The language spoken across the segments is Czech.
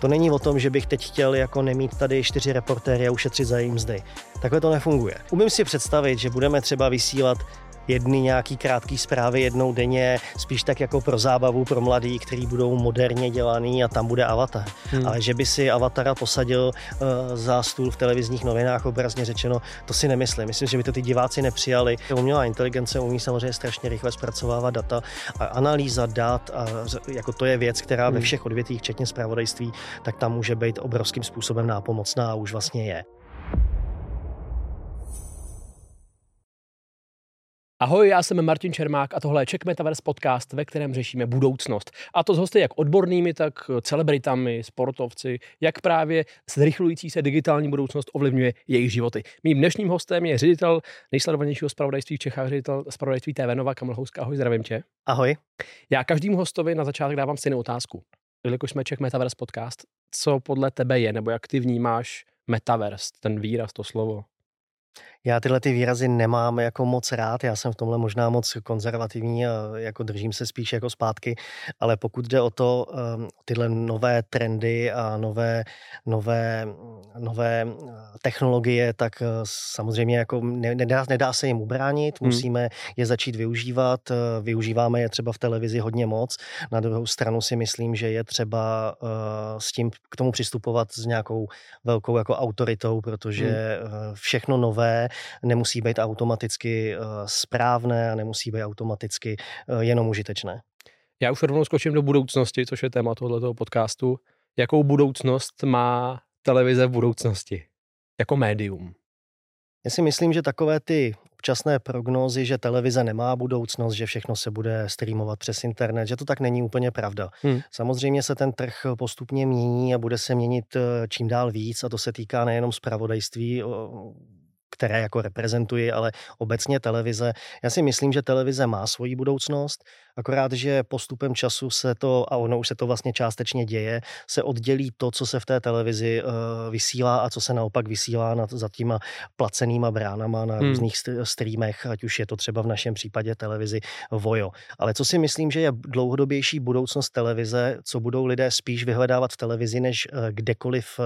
To není o tom, že bych teď chtěl jako nemít tady čtyři reportéry a ušetřit za jejím mzdy. Takhle to nefunguje. Umím si představit, že budeme třeba vysílat jedny nějaký krátký zprávy jednou denně, spíš tak jako pro zábavu pro mladý, který budou moderně dělaný a tam bude avatar. Hmm. Ale že by si avatara posadil uh, za stůl v televizních novinách, obrazně řečeno, to si nemyslím. Myslím, že by to ty diváci nepřijali. Umělá inteligence umí samozřejmě strašně rychle zpracovávat data a analýza dat, a jako to je věc, která hmm. ve všech odvětvích, včetně zpravodajství, tak tam může být obrovským způsobem nápomocná a už vlastně je. Ahoj, já jsem Martin Čermák a tohle je Czech Metaverse podcast, ve kterém řešíme budoucnost. A to s hosty jak odbornými, tak celebritami, sportovci, jak právě zrychlující se digitální budoucnost ovlivňuje jejich životy. Mým dnešním hostem je ředitel nejsledovanějšího spravodajství v Čechách, ředitel spravodajství TV Nova Kamil Houska. Ahoj, zdravím tě. Ahoj. Já každému hostovi na začátek dávám stejnou otázku. Jelikož jsme Czech Metaverse podcast, co podle tebe je, nebo jak ty vnímáš Metaverse, ten výraz, to slovo? Já tyhle ty výrazy nemám jako moc rád, já jsem v tomhle možná moc konzervativní a jako držím se spíš jako zpátky, ale pokud jde o to, ehm, tyhle nové trendy a nové, nové, nové eh, technologie, tak eh, samozřejmě jako nedá, nedá se jim ubránit, hmm. musíme je začít využívat, eh, využíváme je třeba v televizi hodně moc, na druhou stranu si myslím, že je třeba s tím k tomu přistupovat s nějakou velkou jako autoritou, protože hmm. všechno nové nemusí být automaticky eh, správné a nemusí být automaticky eh, jenom užitečné. Já už rovnou skočím do budoucnosti, což je téma tohoto podcastu. Jakou budoucnost má televize v budoucnosti? Jako médium? Já si myslím, že takové ty občasné prognózy, že televize nemá budoucnost, že všechno se bude streamovat přes internet, že to tak není úplně pravda. Hmm. Samozřejmě se ten trh postupně mění a bude se měnit eh, čím dál víc a to se týká nejenom zpravodajství, které jako reprezentuji, ale obecně televize. Já si myslím, že televize má svoji budoucnost, akorát, že postupem času se to, a ono už se to vlastně částečně děje, se oddělí to, co se v té televizi uh, vysílá a co se naopak vysílá nad, za těma placenýma bránama na hmm. různých streamech, ať už je to třeba v našem případě televizi Vojo. Ale co si myslím, že je dlouhodobější budoucnost televize, co budou lidé spíš vyhledávat v televizi než uh, kdekoliv uh,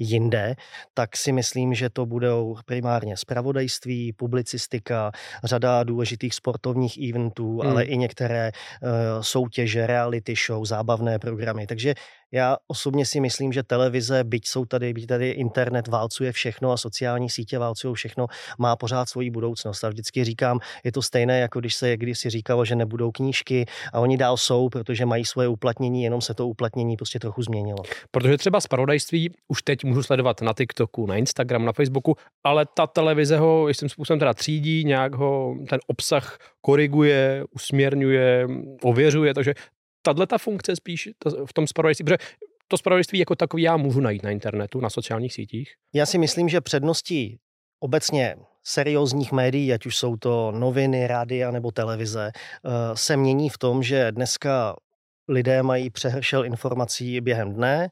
jinde, tak si myslím, že to budou primárně spravodajství, publicistika, řada důležitých sportovních eventů, hmm. ale i některé uh, soutěže, reality show, zábavné programy. Takže já osobně si myslím, že televize, byť jsou tady, byť tady internet válcuje všechno a sociální sítě válcují všechno, má pořád svoji budoucnost. A vždycky říkám, je to stejné, jako když se kdysi říkalo, že nebudou knížky a oni dál jsou, protože mají svoje uplatnění, jenom se to uplatnění prostě trochu změnilo. Protože třeba zpravodajství už teď můžu sledovat na TikToku, na Instagram, na Facebooku, ale ta televize ho jistým způsobem teda třídí, nějak ho ten obsah koriguje, usměrňuje, ověřuje, takže tahle ta funkce spíš v tom spravodajství, protože to spravodajství jako takový já můžu najít na internetu, na sociálních sítích? Já si myslím, že předností obecně seriózních médií, ať už jsou to noviny, rádia nebo televize, eh, se mění v tom, že dneska lidé mají přehršel informací během dne,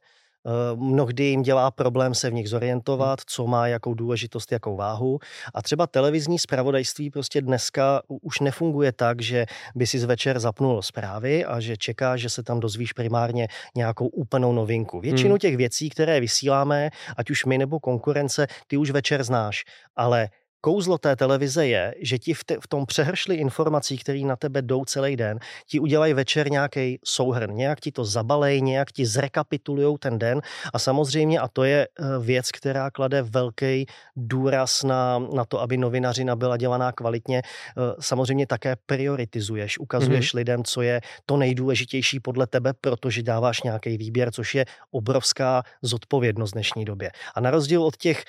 mnohdy jim dělá problém se v nich zorientovat, co má jakou důležitost, jakou váhu. A třeba televizní zpravodajství prostě dneska už nefunguje tak, že by si z večer zapnul zprávy a že čeká, že se tam dozvíš primárně nějakou úplnou novinku. Většinu hmm. těch věcí, které vysíláme, ať už my nebo konkurence, ty už večer znáš. Ale Kouzlo té televize je, že ti v, te, v tom přehršli informací, které na tebe jdou celý den, ti udělají večer nějaký souhrn, nějak ti to zabalej, nějak ti zrekapitulují ten den a samozřejmě, a to je eh, věc, která klade velký důraz na, na to, aby novinařina byla dělaná kvalitně, eh, samozřejmě také prioritizuješ, ukazuješ mm-hmm. lidem, co je to nejdůležitější podle tebe, protože dáváš nějaký výběr, což je obrovská zodpovědnost v dnešní době. A na rozdíl od těch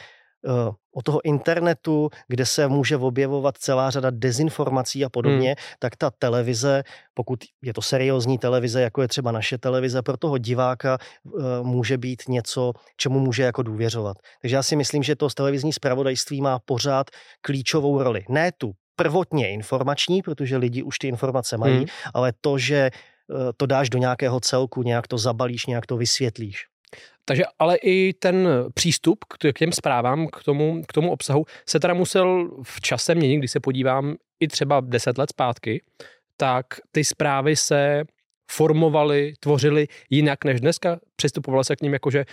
Eh, o toho internetu, kde se může objevovat celá řada dezinformací a podobně, hmm. tak ta televize, pokud je to seriózní televize, jako je třeba naše televize, pro toho diváka uh, může být něco, čemu může jako důvěřovat. Takže já si myslím, že to televizní zpravodajství má pořád klíčovou roli. Ne tu prvotně informační, protože lidi už ty informace mají, hmm. ale to, že uh, to dáš do nějakého celku, nějak to zabalíš, nějak to vysvětlíš. Takže ale i ten přístup k těm zprávám, k tomu, k tomu obsahu se teda musel v čase měnit, když se podívám i třeba deset let zpátky, tak ty zprávy se formovali, tvořili jinak než dneska. Přistupovalo se k ním jako, že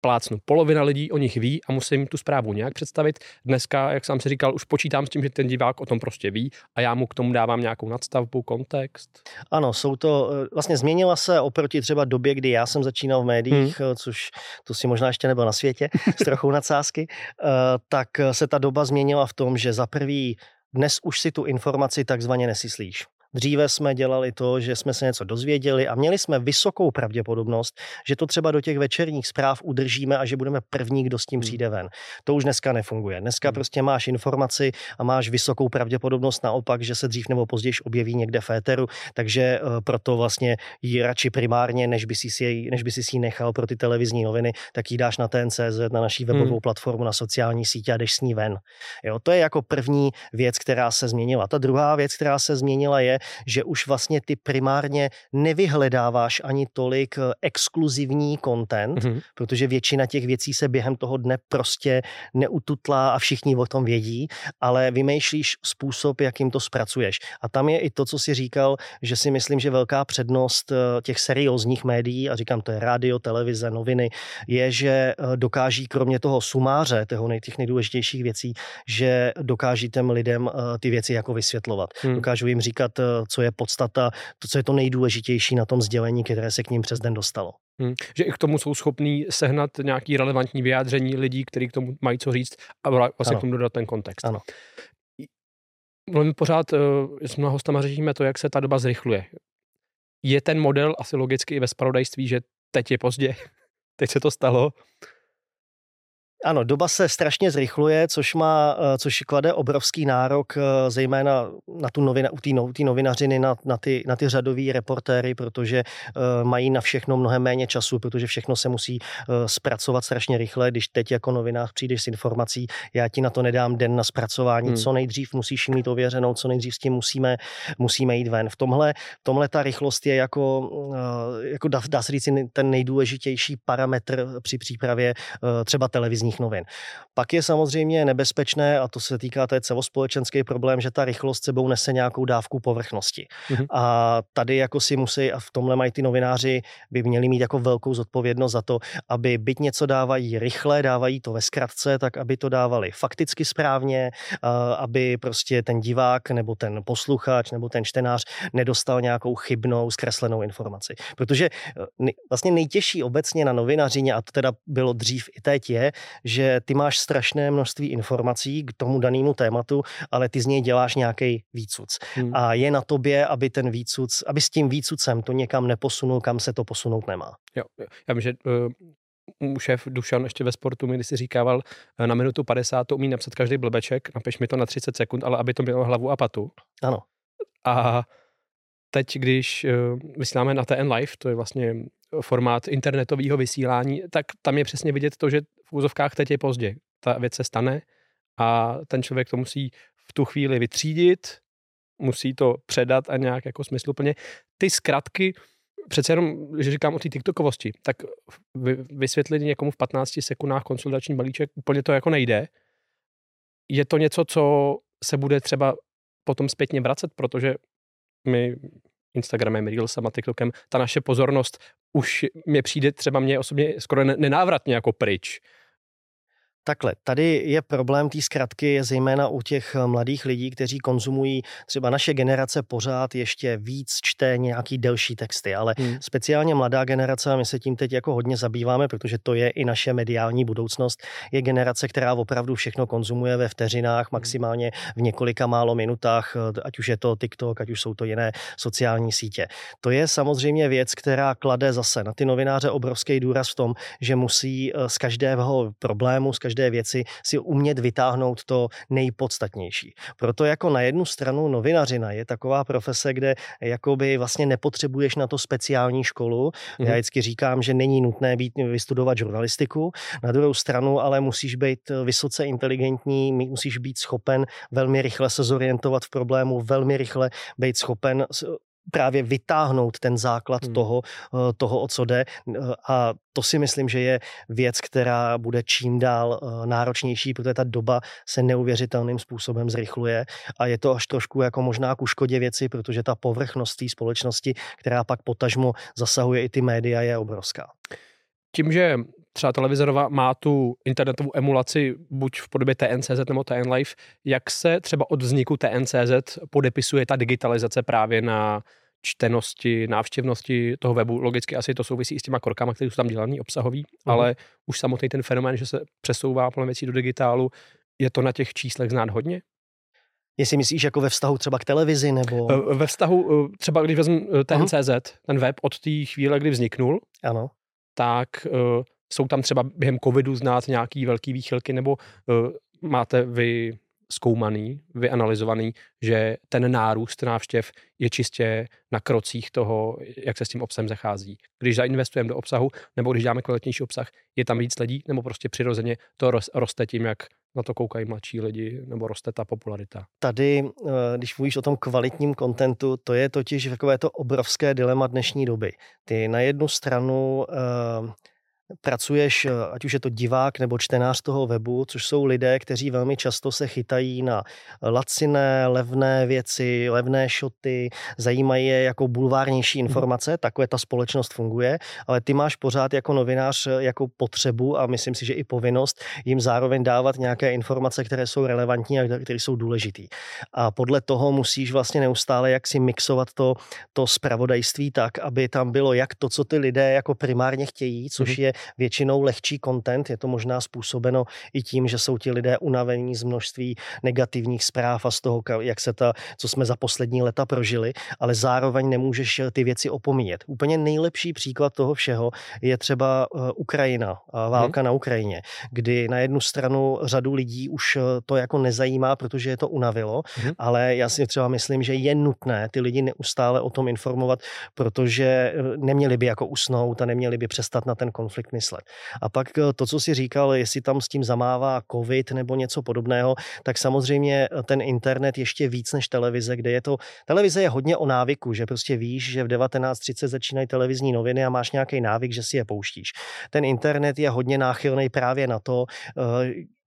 plácnu. Polovina lidí o nich ví a musím tu zprávu nějak představit. Dneska, jak jsem si říkal, už počítám s tím, že ten divák o tom prostě ví a já mu k tomu dávám nějakou nadstavbu, kontext. Ano, jsou to, eh, vlastně změnila se oproti třeba době, kdy já jsem začínal v médiích, hmm. Eh, což to si možná ještě nebyl na světě, s trochou nadsázky, eh, tak se ta doba změnila v tom, že za prvý dnes už si tu informaci takzvaně nesyslíš. Dříve jsme dělali to, že jsme se něco dozvěděli a měli jsme vysokou pravděpodobnost, že to třeba do těch večerních zpráv udržíme a že budeme první, kdo s tím hmm. přijde ven. To už dneska nefunguje. Dneska hmm. prostě máš informaci a máš vysokou pravděpodobnost naopak, že se dřív nebo později objeví někde v éteru, takže uh, proto vlastně ji radši primárně, než by si si, než by si si nechal pro ty televizní noviny, tak ji dáš na TNCZ, na naší webovou hmm. platformu, na sociální sítě a jdeš s ní ven. Jo, to je jako první věc, která se změnila. Ta druhá věc, která se změnila, je, že už vlastně ty primárně nevyhledáváš ani tolik eh, exkluzivní content, mm-hmm. protože většina těch věcí se během toho dne prostě neututlá a všichni o tom vědí, ale vymýšlíš způsob, jakým to zpracuješ. A tam je i to, co si říkal, že si myslím, že velká přednost eh, těch seriózních médií, a říkám, to je rádio, televize, noviny, je, že eh, dokáží kromě toho sumáře, toho nej, těch nejdůležitějších věcí, že dokáží těm lidem ty věci jako vysvětlovat. Hmm. Dokážu jim říkat, co je podstata, to, co je to nejdůležitější na tom sdělení, které se k ním přes den dostalo. Hmm. Že i k tomu jsou schopní sehnat nějaký relevantní vyjádření lidí, kteří k tomu mají co říct a vlastně k tomu dodat ten kontext. Ano. My pořád uh, s mnoha hostama řešíme to, jak se ta doba zrychluje. Je ten model asi logicky i ve spravodajství, že teď je pozdě, teď se to stalo, ano, doba se strašně zrychluje, což má, eh, což klade obrovský nárok, eh, zejména na tu novina, u té no, novinařiny, na, na, ty, na ty řadový reportéry, protože uh, mají na všechno mnohem méně času, protože všechno se musí uh, zpracovat strašně rychle. Když teď jako novinář přijdeš s informací, já ti na to nedám den na zpracování, hmm. co nejdřív musíš mít ověřenou, co nejdřív s tím musíme, musíme jít ven. V tomhle, v tomhle ta rychlost je jako, uh, jako dá, dá se říct, ten nejdůležitější parametr při přípravě třeba televizní televizních novin. Pak je samozřejmě nebezpečné, a to se týká, to je celospolečenský problém, že ta rychlost sebou nese nějakou dávku povrchnosti. Mm-hmm. A tady jako si musí, a v tomhle mají ty novináři, by měli mít jako velkou zodpovědnost za to, aby byť něco dávají rychle, dávají to ve zkratce, tak aby to dávali fakticky správně, aby prostě ten divák nebo ten posluchač nebo ten čtenář nedostal nějakou chybnou, zkreslenou informaci. Protože e, vlastně nejtěžší obecně na novinařině, a to teda bylo dřív i teď je, že ty máš strašné množství informací k tomu danému tématu, ale ty z něj děláš nějaký výcuc. Hmm. A je na tobě, aby ten výcuc, aby s tím výcucem to někam neposunul, kam se to posunout nemá. Jo, já vím, že uh, šéf Dušan ještě ve sportu mi si říkával, uh, na minutu 50 to umí napsat každý blbeček, napiš mi to na 30 sekund, ale aby to mělo hlavu a patu. Ano. A teď, když uh, vysíláme na TN Live, to je vlastně formát internetového vysílání, tak tam je přesně vidět to, že v úzovkách teď je pozdě. Ta věc se stane a ten člověk to musí v tu chvíli vytřídit, musí to předat a nějak jako smysluplně. Ty zkratky, přece jenom, že říkám o té TikTokovosti, tak vysvětlit někomu v 15 sekundách konsultační balíček, úplně to jako nejde. Je to něco, co se bude třeba potom zpětně vracet, protože my Instagramem, Reelsem a TikTokem, ta naše pozornost už mě přijde třeba mě osobně skoro nenávratně jako pryč. Takhle, tady je problém té zkratky, je zejména u těch mladých lidí, kteří konzumují, třeba naše generace pořád ještě víc čte nějaký delší texty, ale hmm. speciálně mladá generace, a my se tím teď jako hodně zabýváme, protože to je i naše mediální budoucnost, je generace, která opravdu všechno konzumuje ve vteřinách, hmm. maximálně v několika málo minutách, ať už je to TikTok, ať už jsou to jiné sociální sítě. To je samozřejmě věc, která klade zase na ty novináře obrovský důraz v tom, že musí eh, z každého problému, z každé každé věci si umět vytáhnout to nejpodstatnější. Proto jako na jednu stranu novinařina je taková profese, kde jakoby vlastně nepotřebuješ na to speciální školu. Mm-hmm. Já vždycky říkám, že není nutné být vystudovat žurnalistiku. Na druhou stranu ale musíš být vysoce inteligentní, musíš být schopen velmi rychle se zorientovat v problému, velmi rychle být schopen právě vytáhnout ten základ hmm. toho, eh, toho, o co jde. A to si myslím, že je věc, která bude čím dál náročnější, protože ta doba se neuvěřitelným způsobem zrychluje a je to až trošku jako možná ku škodě věci, protože ta povrchnost té společnosti, která pak potažmo zasahuje i ty média, je obrovská. Tím, že třeba televizorová má tu internetovou emulaci buď v podobě TNCZ nebo TN Live, jak se třeba od vzniku TNCZ podepisuje ta digitalizace právě na čtenosti, návštěvnosti toho webu. Logicky asi to souvisí i s těma krokama, které jsou tam dělaný obsahový, uh-huh. ale už samotný ten fenomén, že se přesouvá plno věcí do digitálu, je to na těch číslech znát hodně? Jestli myslíš jako ve vztahu třeba k televizi nebo... E, ve vztahu, e, třeba když vezmu e, ten uh-huh. CZ, ten web od té chvíle, kdy vzniknul, ano. tak jsou tam třeba během covidu znát nějaký velký výchylky, nebo uh, máte vy zkoumaný, vyanalizovaný, že ten nárůst návštěv je čistě na krocích toho, jak se s tím obsahem zachází. Když zainvestujeme do obsahu, nebo když dáme kvalitnější obsah, je tam víc lidí, nebo prostě přirozeně to roste tím, jak na to koukají mladší lidi, nebo roste ta popularita. Tady, eh, když mluvíš o tom kvalitním kontentu, to je totiž takové to obrovské dilema dnešní doby. Ty na jednu stranu uh, pracuješ, eh, ať už je to divák nebo čtenář toho webu, což jsou lidé, kteří velmi často se chytají na laciné, levné věci, levné šoty, zajímají je jako bulvárnější mhm. informace, takové ta společnost funguje, ale ty máš pořád jako novinář eh, jako potřebu a myslím si, že i povinnost jim zároveň dávat nějaké informace, které jsou relevantní a které jsou důležité. A podle toho musíš vlastně neustále jak si mixovat to, to spravodajství tak, aby tam bylo jak to, co ty lidé jako primárně chtějí, což mhm. je většinou lehčí content. Je to možná způsobeno i tím, že jsou ti lidé unavení z množství negativních zpráv a z toho, jak se ta, co jsme za poslední leta prožili, ale zároveň nemůžeš ty věci opomíjet. Úplně nejlepší příklad toho všeho je třeba eh, Ukrajina a válka hmm. na Ukrajině, kdy na jednu stranu řadu lidí už eh, to jako nezajímá, protože je to unavilo, hmm. ale já si třeba myslím, že je nutné ty lidi neustále o tom informovat, protože eh, neměli by jako usnout a neměli by přestat na ten konflikt myslet. A pak eh, to, co si říkal, jestli tam s tím zamává covid nebo něco podobného, tak samozřejmě eh, ten internet ještě víc než televize, kde je to, televize je hodně o návyku, že prostě víš, že v 19.30 začínají televizní noviny a máš nějaký návyk, že si je pouštíš. Ten internet je hodně náchylný právě na to, uh,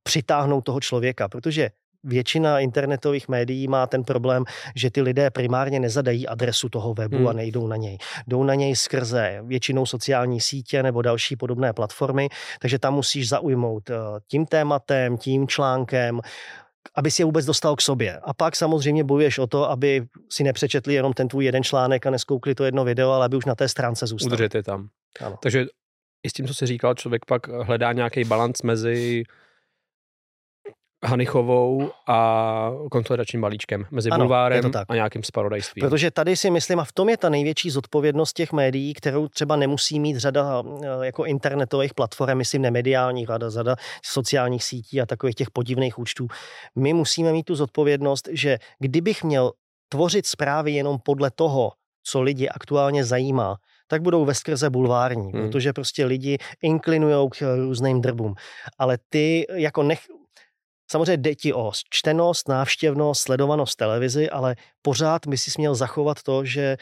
přitáhnout toho člověka, protože většina internetových médií má ten problém, že ty lidé primárně nezadají adresu toho webu hmm. a nejdou na něj. Jdou na něj skrze většinou sociální sítě nebo další podobné platformy, takže tam musíš zaujmout eh, tím tématem, tím článkem, aby si je vůbec dostal k sobě. A pak samozřejmě bojuješ o to, aby si nepřečetli jenom ten tvůj jeden článek a neskoukli to jedno video, ale aby už na té stránce zůstal. Udržet je tam. Ano. Takže i s tím, co jsi říkal, člověk pak hledá nějaký balans mezi Hanichovou a konsolidačním balíčkem mezi ano, bulvárem a nějakým spravodajstvím. Protože tady si myslím, a v tom je ta největší zodpovědnost těch médií, kterou třeba nemusí mít řada eh, jako internetových platform, myslím nemediálních, řada, řada sociálních sítí a takových těch podivných účtů. My musíme mít tu zodpovědnost, že kdybych měl tvořit zprávy jenom podle toho, co lidi aktuálně zajímá, tak budou ve skrze bulvární, hmm. protože prostě lidi inklinují k různým drbům. Ale ty jako nech, Samozřejmě jde ti o čtenost, návštěvnost, sledovanost televizi, ale pořád by si měl zachovat to, že e,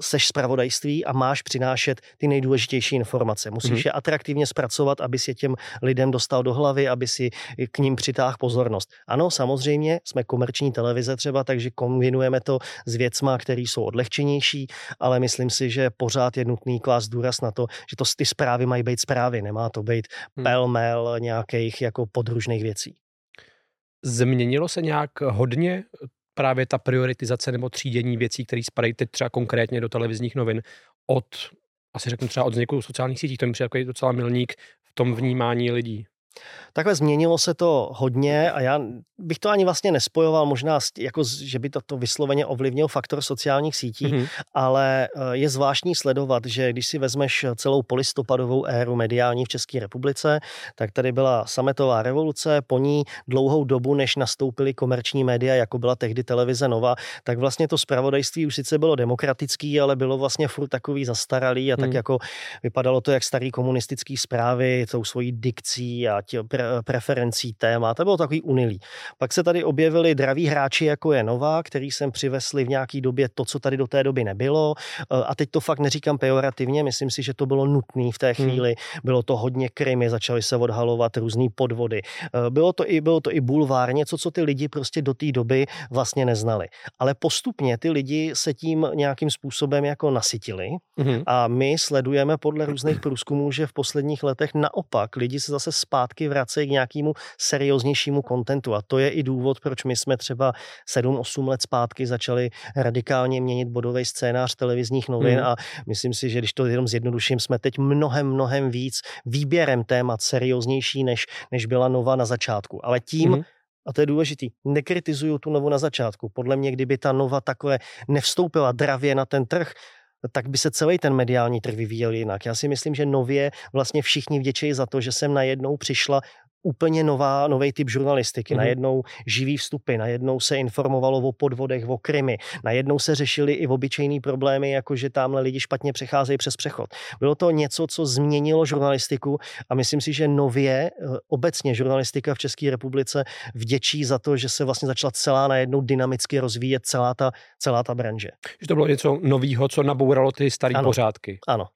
seš zpravodajství a máš přinášet ty nejdůležitější informace. Musíš mm-hmm. je atraktivně zpracovat, aby si těm lidem dostal do hlavy, aby si k ním přitáhl pozornost. Ano, samozřejmě, jsme komerční televize třeba, takže kombinujeme to s věcma, které jsou odlehčenější, ale myslím si, že pořád je nutný klást důraz na to, že to ty zprávy mají být zprávy, nemá to být mm. pelmel nějakých jako podružných věcí. Změnilo se nějak hodně právě ta prioritizace nebo třídění věcí, které spadají teď třeba konkrétně do televizních novin od, asi řeknu třeba od vzniku sociálních sítí, to mi přijde docela milník v tom vnímání lidí. Takhle změnilo se to hodně a já bych to ani vlastně nespojoval možná, jako, že by to, to vysloveně ovlivnil faktor sociálních sítí, mm-hmm. ale eh, je zvláštní sledovat, že když si vezmeš celou polistopadovou éru mediální v České republice, tak tady byla sametová revoluce, po ní dlouhou dobu, než nastoupily komerční média, jako byla tehdy televize Nova, tak vlastně to zpravodajství už sice bylo demokratický, ale bylo vlastně furt takový zastaralý a tak mm. jako vypadalo to jak starý komunistický zprávy, tou svojí dikcí a trať, pre, preferencí téma, to bylo takový unilý. Pak se tady objevili draví hráči, jako je Nova, který sem přivesli v nějaký době to, co tady do té doby nebylo. A teď to fakt neříkám pejorativně, myslím si, že to bylo nutné v té hmm. chvíli. Hmm. Bylo to hodně krymy, začaly se odhalovat různé podvody. Bylo to, i, bylo to i bulvár, něco, co ty lidi prostě do té doby vlastně neznali. Ale postupně ty lidi se tím nějakým způsobem jako nasytili mm-hmm. a my sledujeme podle různých průzkumů, že v posledních letech naopak lidi se zase zpátky vracejí k nějakému serióznějšímu kontentu a to je i důvod, proč my jsme třeba 7-8 let zpátky začali radikálně měnit bodový scénář televizních novin mm. a myslím si, že když to jenom zjednoduším, jsme teď mnohem, mnohem víc výběrem témat serióznější, než, než byla Nova na začátku. Ale tím, mm a to je důležitý, nekritizuju tu novu na začátku. Podle mě, kdyby ta nova takhle nevstoupila dravě na ten trh, tak by se celý ten mediální trh vyvíjel jinak. Já si myslím, že nově vlastně všichni vděčí za to, že jsem najednou přišla úplně nová, nový typ žurnalistiky. Mm-hmm. Najednou živý vstupy, najednou se informovalo o podvodech, o krymy, najednou se řešily i obyčejné problémy, jako že tamhle lidi špatně přecházejí přes přechod. Bylo to něco, co změnilo žurnalistiku a myslím si, že nově eh, obecně žurnalistika v České republice vděčí za to, že se vlastně začala celá najednou dynamicky rozvíjet celá ta, celá ta branže. Že to bylo něco nového, co nabouralo ty staré pořádky. Ano,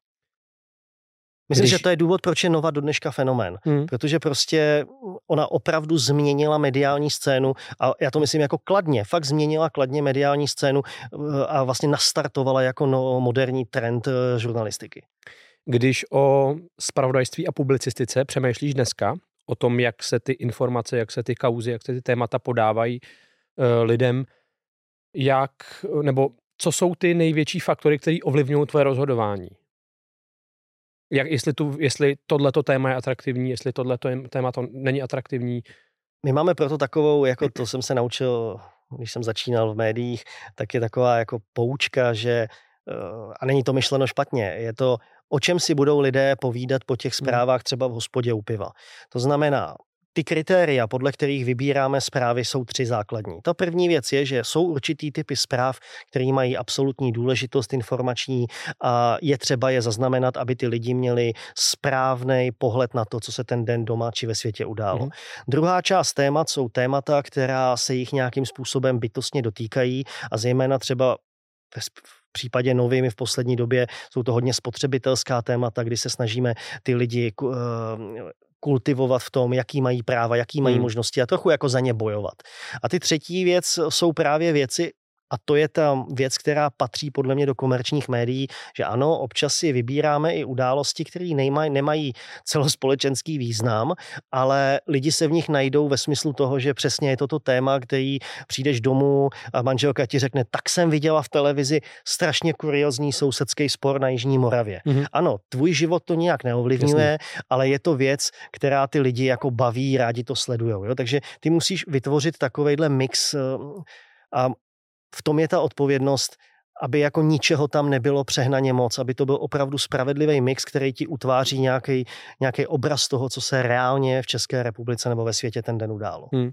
Myslím, Když... že to je důvod, proč je Nova do dneška fenomén. Hmm. Protože prostě ona opravdu změnila mediální scénu a já to myslím jako kladně, fakt změnila kladně mediální scénu eh, a vlastně nastartovala jako no, moderní trend eh, žurnalistiky. Když o spravodajství a publicistice přemýšlíš dneska, o tom, jak se ty informace, jak se ty kauzy, jak se ty témata podávají uh, lidem, jak, nebo co jsou ty největší faktory, které ovlivňují tvoje rozhodování? Jak, jestli, tu, jestli tohleto téma je atraktivní, jestli tohleto téma to není atraktivní. My máme proto takovou, jako to jsem se naučil, když jsem začínal v médiích, tak je taková jako poučka, že eh, a není to myšleno špatně, je to, o čem si budou lidé povídat po těch hmm. zprávách třeba v hospodě u piva. To znamená, ty kritéria, podle kterých vybíráme zprávy, jsou tři základní. Ta první věc je, že jsou určitý typy zpráv, které mají absolutní důležitost informační a je třeba je zaznamenat, aby ty lidi měli správný pohled na to, co se ten den doma či ve světě událo. Mm. Druhá část témat jsou témata, která se jich nějakým způsobem bytostně dotýkají a zejména třeba v případě novými v poslední době jsou to hodně spotřebitelská témata, kdy se snažíme ty lidi eh, kultivovat v tom, jaký mají práva, jaký mají hmm. možnosti a trochu jako za ně bojovat. A ty třetí věc jsou právě věci, a to je ta věc, která patří podle mě do komerčních médií, že ano, občas si vybíráme i události, které nemají, nemají celospolečenský význam, ale lidi se v nich najdou ve smyslu toho, že přesně je toto téma, který přijdeš domů a manželka ti řekne, tak jsem viděla v televizi strašně kuriozní sousedský spor na Jižní Moravě. Mm-hmm. Ano, tvůj život to nijak neovlivňuje, Jasně. ale je to věc, která ty lidi jako baví, rádi to sledují. Takže ty musíš vytvořit takovejhle mix eh, a v tom je ta odpovědnost, aby jako ničeho tam nebylo přehnaně moc, aby to byl opravdu spravedlivý mix, který ti utváří nějaký, nějaký obraz toho, co se reálně v České republice nebo ve světě ten den událo. Hmm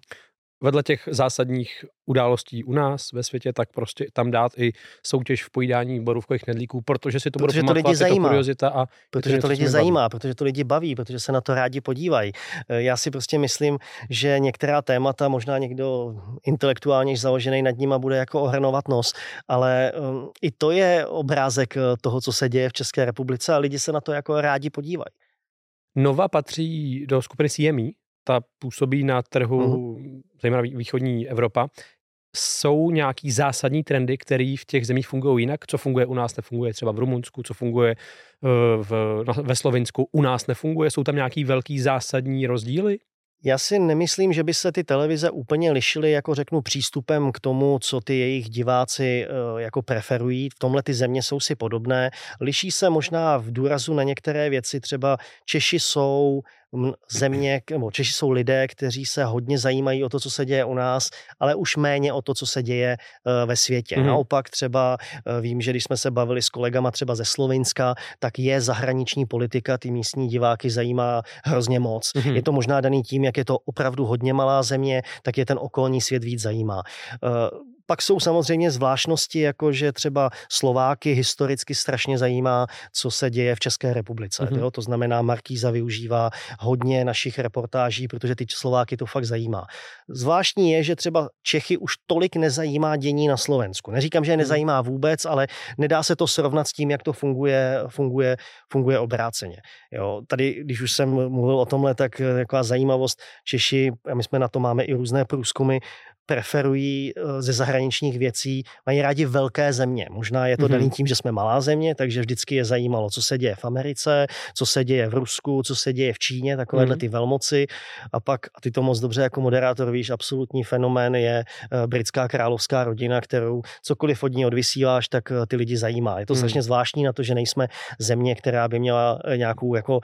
vedle těch zásadních událostí u nás ve světě, tak prostě tam dát i soutěž v pojídání borůvkových knedlíků, protože si to protože bude to lidi zajímá. To kuriozita a protože to, to lidi zajímá, baví. protože to lidi baví, protože se na to rádi podívají. Eh, já si prostě myslím, že některá témata, možná někdo intelektuálně založený nad nima bude jako ohrnovat nos, ale um, i to je obrázek eh, toho, co se děje v České republice a lidi se na to jako rádi podívají. Nova patří do skupiny CME, ta působí na trhu, mm-hmm. zejména východní Evropa, jsou nějaký zásadní trendy, které v těch zemích fungují jinak? Co funguje u nás, nefunguje třeba v Rumunsku, co funguje eh, v, ve Slovinsku, u nás nefunguje? Jsou tam nějaký velký zásadní rozdíly? Já si nemyslím, že by se ty televize úplně lišily, jako řeknu, přístupem k tomu, co ty jejich diváci eh, jako preferují. V tomhle ty země jsou si podobné. Liší se možná v důrazu na některé věci. Třeba Češi jsou země, nebo Češi jsou lidé, kteří se hodně zajímají o to, co se děje u nás, ale už méně o to, co se děje eh, ve světě. Mm-hmm. Naopak třeba eh, vím, že když jsme se bavili s kolegama třeba ze Slovenska, tak je zahraniční politika, ty místní diváky zajímá hrozně moc. Mm-hmm. Je to možná daný tím, jak je to opravdu hodně malá země, tak je ten okolní svět víc zajímá. Pak jsou samozřejmě zvláštnosti, jako že třeba Slováky historicky strašně zajímá, co se děje v České republice. Mm-hmm. Jo? To znamená, Markíza využívá hodně našich reportáží, protože ty Slováky to fakt zajímá. Zvláštní je, že třeba Čechy už tolik nezajímá dění na Slovensku. Neříkám, že je mhm. nezajímá vůbec, ale nedá se to srovnat s tím, jak to funguje, funguje, funguje obráceně. Jo? Tady, když už jsem mluvil o tomhle, tak taková zajímavost, Češi, a my jsme na to máme i různé průzkumy, preferují eh, ze zahraničních věcí, mají rádi velké země. Možná je to mm-hmm. daný tím, že jsme malá země, takže vždycky je zajímalo, co se děje v Americe, co se děje v Rusku, co se děje v Číně, takovéhle mm-hmm. ty velmoci. A pak, a ty to moc dobře jako moderátor víš, absolutní fenomén je eh, britská královská rodina, kterou cokoliv od ní odvysíláš, tak eh, ty lidi zajímá. Je to mm. strašně zvláštní na to, že nejsme země, která by měla nějakou jako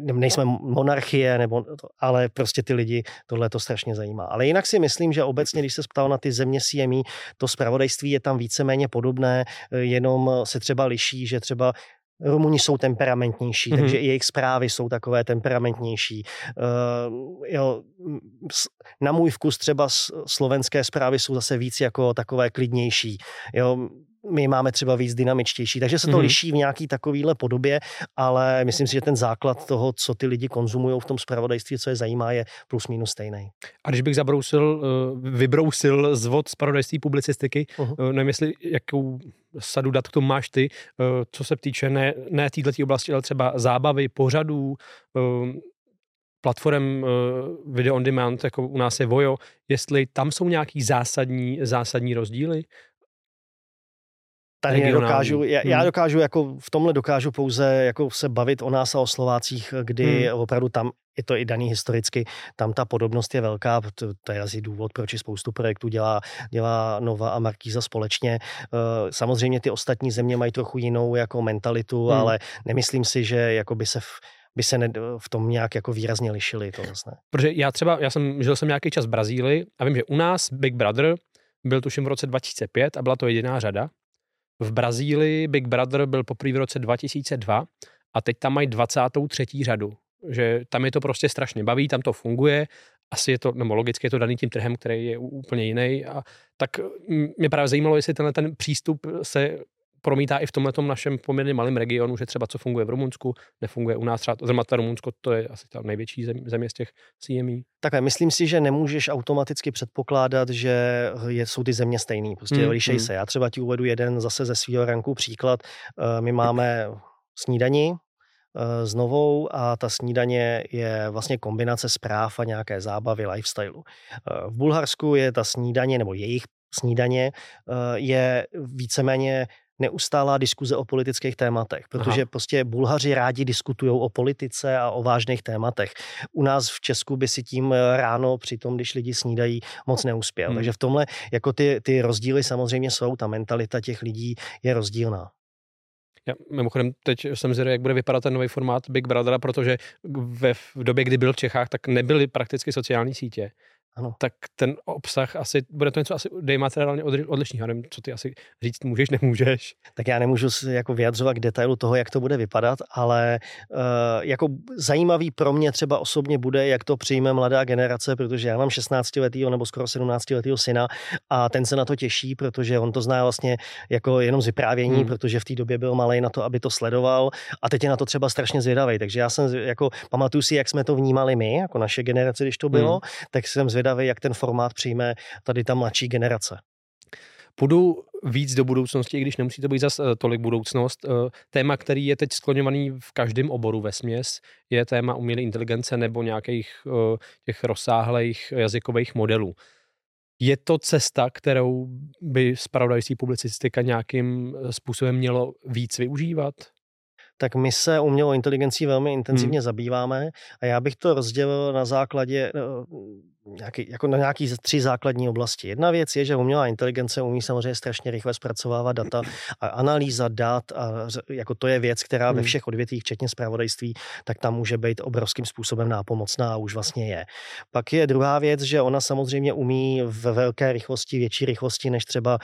nejsme monarchie, nebo, ale prostě ty lidi tohle to strašně zajímá. Ale jinak si myslím, že obecně, když se ptal na ty země CME, to zpravodajství je tam víceméně podobné, jenom se třeba liší, že třeba Rumuni jsou temperamentnější, mm-hmm. takže i jejich zprávy jsou takové temperamentnější. Uh, jo, na můj vkus třeba slovenské zprávy jsou zase víc jako takové klidnější. Jo, my máme třeba víc dynamičtější, takže se to mm-hmm. liší v nějaký takovýhle podobě, ale myslím si, že ten základ toho, co ty lidi konzumují v tom spravodajství, co je zajímá, je plus minus stejný. A když bych zabrousil, eh, vybrousil z vod spravodajství publicistiky, uh-huh. nevím, jestli jakou sadu dat k tomu máš ty, eh, co se týče ne, ne této oblasti, ale třeba zábavy, pořadů, platform video on demand, jako u nás je Vojo, jestli tam jsou nějaký zásadní, zásadní rozdíly? Tady nedokážu, já, já hmm. dokážu jako v tomhle dokážu pouze jako se bavit o nás a o Slovácích, kdy hmm. opravdu tam je to i daný historicky, tam ta podobnost je velká, to, to je asi důvod, proč spoustu projektů dělá, dělá Nova a Markíza společně. Eh, samozřejmě ty ostatní země mají trochu jinou jako mentalitu, hmm. ale nemyslím si, že jako by se v, by se ne, v tom nějak jako výrazně lišili. To vlastně. Protože já třeba, já jsem žil jsem nějaký čas v Brazílii a vím, že u nás Big Brother byl tuším v roce 2005 a byla to jediná řada v Brazílii Big Brother byl poprvé v roce 2002 a teď tam mají 23. řadu. Že tam je to prostě strašně baví, tam to funguje, asi je to, nebo logicky je to daný tím trhem, který je úplně jiný. A tak mě právě zajímalo, jestli tenhle ten přístup se promítá i v tomhle našem poměrně malém regionu, že třeba co funguje v Rumunsku, nefunguje u nás třeba, zrovna ta Rumunsko, to je asi ta největší země z těch CME. Takhle, myslím si, že nemůžeš automaticky předpokládat, že jsou ty země stejný, prostě hmm, lišej hmm. se. Já třeba ti uvedu jeden zase ze svého ranku příklad. Eh, my máme snídani, eh, s novou a ta snídaně je vlastně kombinace zpráv a nějaké zábavy, lifestyleu. Eh, v Bulharsku je ta snídaně, nebo jejich snídaně je víceméně neustálá diskuze o politických tématech, protože Aha. prostě Bulhaři rádi diskutují o politice a o vážných tématech. U nás v Česku by si tím eh, ráno při tom, když lidi snídají, moc neuspěl. Hmm. Takže v tomhle jako ty, ty rozdíly samozřejmě jsou, ta mentalita těch lidí je rozdílná. Já, mimochodem, teď jsem zvědavý, jak bude vypadat ten nový formát Big Brothera, protože ve, v době, kdy byl v Čechách, tak nebyly prakticky sociální sítě. Ano. tak ten obsah asi, bude to něco asi diametrálně odlišného. Nevím, co ty asi říct můžeš, nemůžeš. Tak já nemůžu se jako vyjadřovat k detailu toho, jak to bude vypadat, ale uh, jako zajímavý pro mě třeba osobně bude, jak to přijme mladá generace, protože já mám 16 letého nebo skoro 17 letého syna a ten se na to těší, protože on to zná vlastně jako jenom z vyprávění, hmm. protože v té době byl malý na to, aby to sledoval a teď je na to třeba strašně zvědavý. Takže já jsem jako pamatuju si, jak jsme to vnímali my, jako naše generace, když to bylo, hmm. tak jsem zvědavý zvědavý, jak ten formát přijme tady ta mladší generace. Půjdu víc do budoucnosti, i když nemusí to být zase tolik budoucnost. Eh, téma, který je teď skloňovaný v každém oboru ve směs, je téma umělé inteligence nebo nějakých eh, těch rozsáhlých jazykových modelů. Je to cesta, kterou by spravodajství publicistika nějakým způsobem mělo víc využívat? Tak my se umělou inteligencí velmi intenzivně hmm. zabýváme a já bych to rozdělil na základě no, nějaký, jako na nějaký tři základní oblasti. Jedna věc je, že umělá inteligence umí samozřejmě strašně rychle zpracovávat data a analýza dat a jako to je věc, která hmm. ve všech odvětvích, včetně zpravodajství, tak tam může být obrovským způsobem nápomocná a už vlastně je. Pak je druhá věc, že ona samozřejmě umí ve velké rychlosti, větší rychlosti než třeba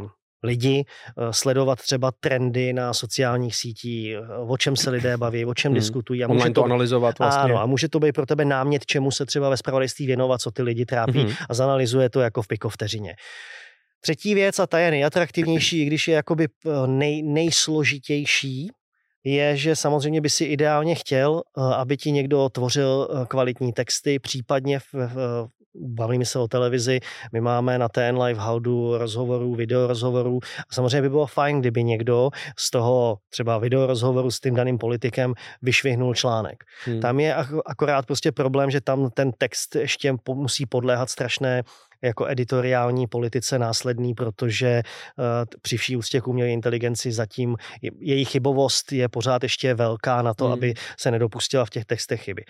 uh, lidi, eh, sledovat třeba trendy na sociálních sítích, eh, o čem se lidé baví, o čem hmm. diskutují. A Online může to, to analyzovat vlastně. Ano, a může to být pro tebe námět, čemu se třeba ve spravodajství věnovat, co ty lidi trápí hmm. a zanalizuje to jako v pikovteřině. Třetí věc, a ta je nejatraktivnější, i když je jakoby eh, nej, nejsložitější, je, že samozřejmě by si ideálně chtěl, aby ti někdo tvořil kvalitní texty, případně v, v, bavíme se o televizi, my máme na TN Live haudu rozhovorů, video rozhovorů. A samozřejmě by bylo fajn, kdyby někdo z toho třeba video rozhovoru s tím daným politikem vyšvihnul článek. Hmm. Tam je akorát prostě problém, že tam ten text ještě musí podléhat strašné jako editoriální politice následný, protože uh, při vší úctě k umělé inteligenci zatím její chybovost je pořád ještě velká na to, hmm. aby se nedopustila v těch textech chyby.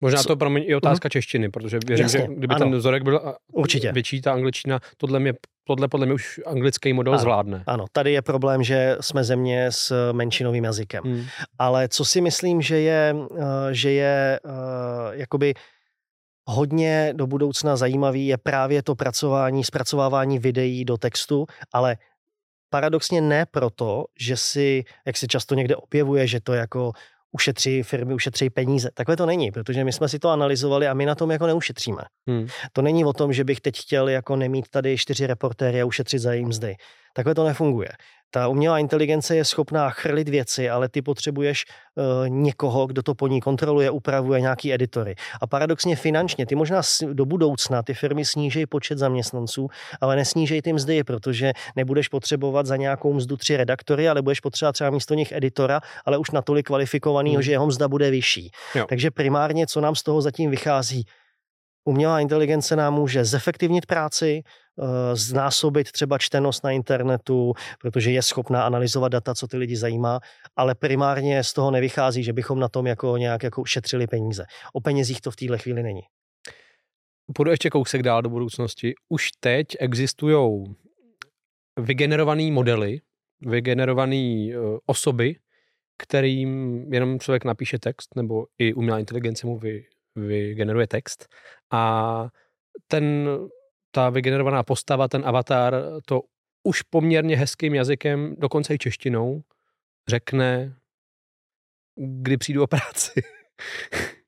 Možná to pro mě i otázka uh-huh. češtiny, protože věřím, Jasně, že kdyby ano. ten vzorek byl Určitě. větší, ta angličtina, tohle, mě, tohle podle mě už anglický model ano. zvládne. Ano, tady je problém, že jsme země s menšinovým jazykem. Hmm. Ale co si myslím, že je, eh, že je jakoby hodně do budoucna zajímavý, je právě to pracování, zpracovávání videí do textu, ale paradoxně ne proto, že si, jak se často někde objevuje, že to jako ušetří firmy, ušetří peníze. Takhle to není, protože my jsme si to analyzovali a my na tom jako neušetříme. Hmm. To není o tom, že bych teď chtěl jako nemít tady čtyři reportéry a ušetřit za jejím mzdy. Takhle to nefunguje. Ta umělá inteligence je schopná chrlit věci, ale ty potřebuješ uh, někoho, kdo to po ní kontroluje, upravuje nějaký editory. A paradoxně finančně, ty možná do budoucna ty firmy sníží počet zaměstnanců, ale nesnížej ty mzdy, protože nebudeš potřebovat za nějakou mzdu tři redaktory, ale budeš potřebovat třeba místo nich editora, ale už natolik kvalifikovaného, hmm. že jeho mzda bude vyšší. Jo. Takže primárně, co nám z toho zatím vychází, Umělá inteligence nám může zefektivnit práci, znásobit třeba čtenost na internetu, protože je schopná analyzovat data, co ty lidi zajímá, ale primárně z toho nevychází, že bychom na tom jako nějak jako šetřili peníze. O penězích to v téhle chvíli není. Půjdu ještě kousek dál do budoucnosti. Už teď existují vygenerované modely, vygenerované uh, osoby, kterým jenom člověk napíše text, nebo i umělá inteligence mu vy, vygeneruje text a ten, ta vygenerovaná postava, ten avatar, to už poměrně hezkým jazykem, dokonce i češtinou, řekne, kdy přijdu o práci.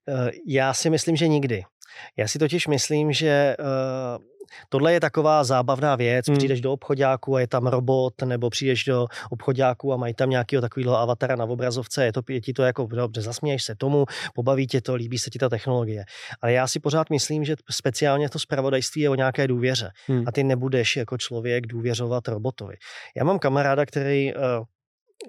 Eh, já si myslím, že nikdy. Já si totiž myslím, že uh, tohle je taková zábavná věc. Hmm. Přijdeš do obchodáku a je tam robot, nebo přijdeš do obchodáku a mají tam nějakého takového avatara na obrazovce, je, to, je ti to jako dobře, zasměješ se tomu, pobaví tě to, líbí se ti ta technologie. Ale já si pořád myslím, že speciálně to spravodajství je o nějaké důvěře. Hmm. A ty nebudeš jako člověk důvěřovat robotovi. Já mám kamaráda, který uh,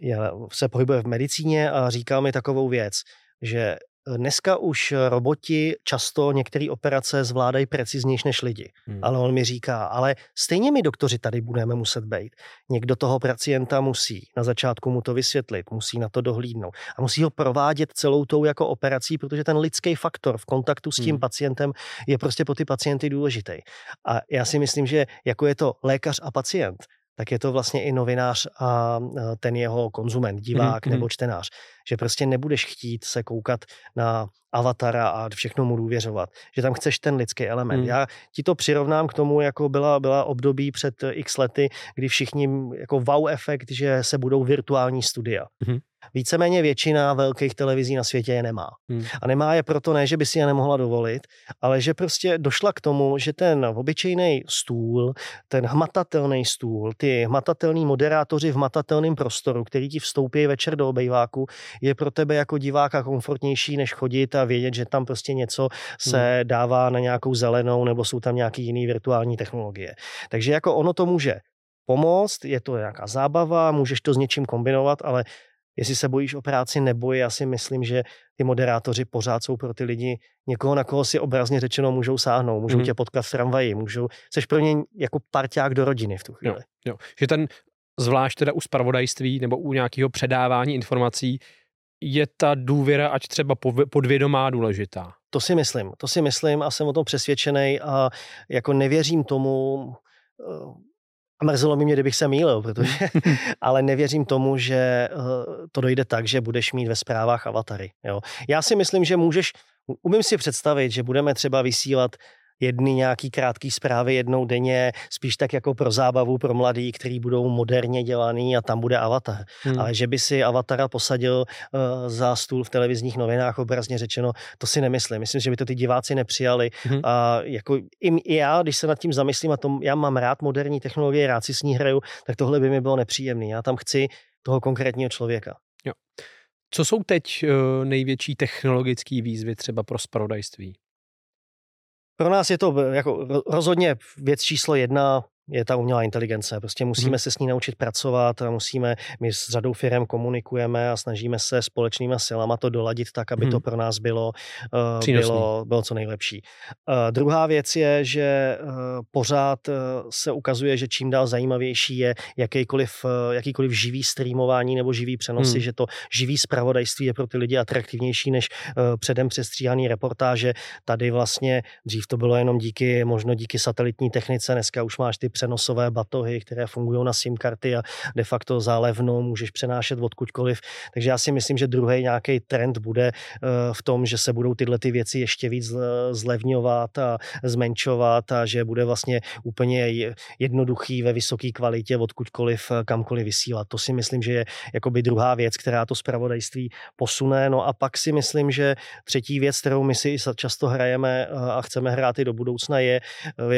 je, se pohybuje v medicíně a říká mi takovou věc, že Dneska už roboti často některé operace zvládají preciznější než lidi. Hmm. Ale on mi říká, ale stejně my doktoři tady budeme muset být. Někdo toho pacienta musí na začátku mu to vysvětlit, musí na to dohlídnout a musí ho provádět celou tou jako operací, protože ten lidský faktor v kontaktu s tím hmm. pacientem je prostě pro ty pacienty důležitý. A já si myslím, že jako je to lékař a pacient, tak je to vlastně i novinář a ten jeho konzument, divák mm-hmm. nebo čtenář. Že prostě nebudeš chtít se koukat na avatara a všechno mu důvěřovat. Že tam chceš ten lidský element. Mm. Já ti to přirovnám k tomu, jako byla, byla období před x lety, kdy všichni jako wow efekt, že se budou virtuální studia. Mm. Víceméně většina velkých televizí na světě je nemá. Hmm. A nemá je proto ne, že by si je nemohla dovolit, ale že prostě došla k tomu, že ten obyčejný stůl, ten hmatatelný stůl, ty hmatatelní moderátoři v hmatatelném prostoru, který ti vstoupí večer do obejváku, je pro tebe jako diváka komfortnější, než chodit a vědět, že tam prostě něco se hmm. dává na nějakou zelenou nebo jsou tam nějaký jiný virtuální technologie. Takže jako ono to může pomoct, je to nějaká zábava, můžeš to s něčím kombinovat, ale Jestli se bojíš o práci nebo já si myslím, že ty moderátoři pořád jsou pro ty lidi někoho, na koho si obrazně řečeno můžou sáhnout, můžou mm. tě potkat v tramvaji, můžou, seš pro ně jako parťák do rodiny v tu chvíli. Jo, jo. Že ten, zvlášť teda u spravodajství nebo u nějakého předávání informací, je ta důvěra, ať třeba podvědomá, důležitá. To si myslím, to si myslím a jsem o tom přesvědčený a jako nevěřím tomu, eh, a mrzelo by mě, kdybych se mýlil, protože, ale nevěřím tomu, že eh, to dojde tak, že budeš mít ve zprávách avatary. Jo. Já si myslím, že můžeš, umím si představit, že budeme třeba vysílat jedny nějaký krátký zprávy jednou denně, spíš tak jako pro zábavu pro mladý, který budou moderně dělaný a tam bude avatar. Hmm. Ale že by si avatara posadil uh, za stůl v televizních novinách, obrazně řečeno, to si nemyslím. Myslím, že by to ty diváci nepřijali. Hmm. A jako i, i já, když se nad tím zamyslím a tom, já mám rád moderní technologie, rád si s ní hraju, tak tohle by mi bylo nepříjemné. Já tam chci toho konkrétního člověka. Jo. Co jsou teď uh, největší technologické výzvy třeba pro spravodajství? Pro nás je to jako rozhodně věc číslo jedna je ta umělá inteligence. Prostě musíme hmm. se s ní naučit pracovat a musíme, my s řadou firm komunikujeme a snažíme se společnýma silama to doladit tak, aby hmm. to pro nás bylo, uh, bylo, bylo co nejlepší. Uh, druhá věc je, že uh, pořád uh, se ukazuje, že čím dál zajímavější je jakýkoliv, uh, jakýkoliv živý streamování nebo živý přenosy, hmm. že to živý zpravodajství je pro ty lidi atraktivnější než uh, předem přestříhaný reportáže. Tady vlastně dřív to bylo jenom díky, možno díky satelitní technice, dneska už máš ty přenosové batohy, které fungují na SIM karty a de facto zálevnou můžeš přenášet odkudkoliv. Takže já si myslím, že druhý nějaký trend bude eh, v tom, že se budou tyhle ty věci ještě víc zlevňovat a zmenšovat a že bude vlastně úplně jednoduchý ve vysoké kvalitě odkudkoliv eh, kamkoliv vysílat. To si myslím, že je jakoby druhá věc, která to zpravodajství posune. No a pak si myslím, že třetí věc, kterou my si často hrajeme eh, a chceme hrát i do budoucna, je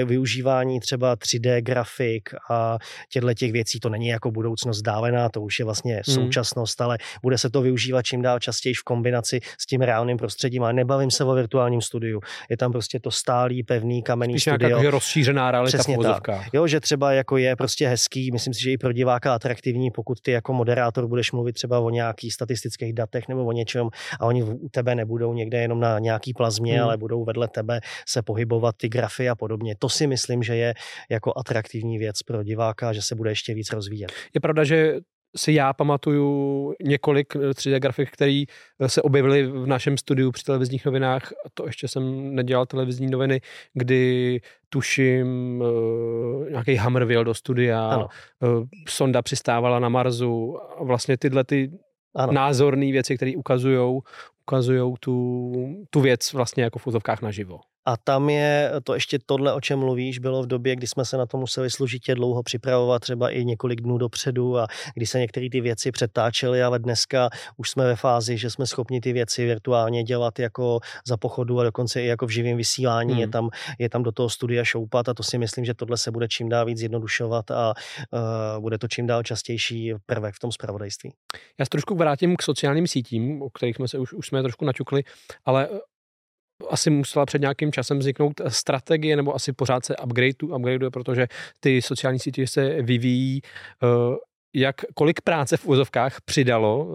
využívání třeba 3D grafik a těchto těch věcí. To není jako budoucnost dálená, to už je vlastně hmm. současnost, ale bude se to využívat čím dál častěji v kombinaci s tím reálným prostředím. Ale nebavím se o virtuálním studiu. Je tam prostě to stálý, pevný, kamenný Spíš studio. Spíš rozšířená realita Přesně tak. Jo, že třeba jako je prostě hezký, myslím si, že i pro diváka atraktivní, pokud ty jako moderátor budeš mluvit třeba o nějakých statistických datech nebo o něčem a oni u tebe nebudou někde jenom na nějaký plazmě, hmm. ale budou vedle tebe se pohybovat ty grafy a podobně. To si myslím, že je jako atraktivní atraktivní věc pro diváka, že se bude ještě víc rozvíjet. Je pravda, že si já pamatuju několik 3D grafik, které eh, se objevily v našem studiu při televizních novinách. To ještě jsem nedělal televizní noviny, kdy tuším uh, nějaký Hammer vyjel do studia, ano. Sonda přistávala na Marsu a vlastně tyhle ty názorné věci, které ukazují ukazujou tu, tu věc vlastně jako v fuzovkách naživo. A tam je to ještě tohle, o čem mluvíš, bylo v době, kdy jsme se na to museli složitě dlouho připravovat, třeba i několik dnů dopředu a kdy se některé ty věci přetáčely, ale dneska už jsme ve fázi, že jsme schopni ty věci virtuálně dělat jako za pochodu a dokonce i jako v živém vysílání. Hmm. Je, tam, je tam do toho studia šoupat a to si myslím, že tohle se bude čím dál víc zjednodušovat a uh, bude to čím dál častější prvek v tom spravodajství. Já se trošku vrátím k sociálním sítím, o kterých jsme se už, už jsme trošku načukli, ale asi musela před nějakým časem vzniknout strategie, nebo asi pořád se upgrade, upgradeuje, protože ty sociální sítě se vyvíjí. Eh, jak, kolik práce v úzovkách přidalo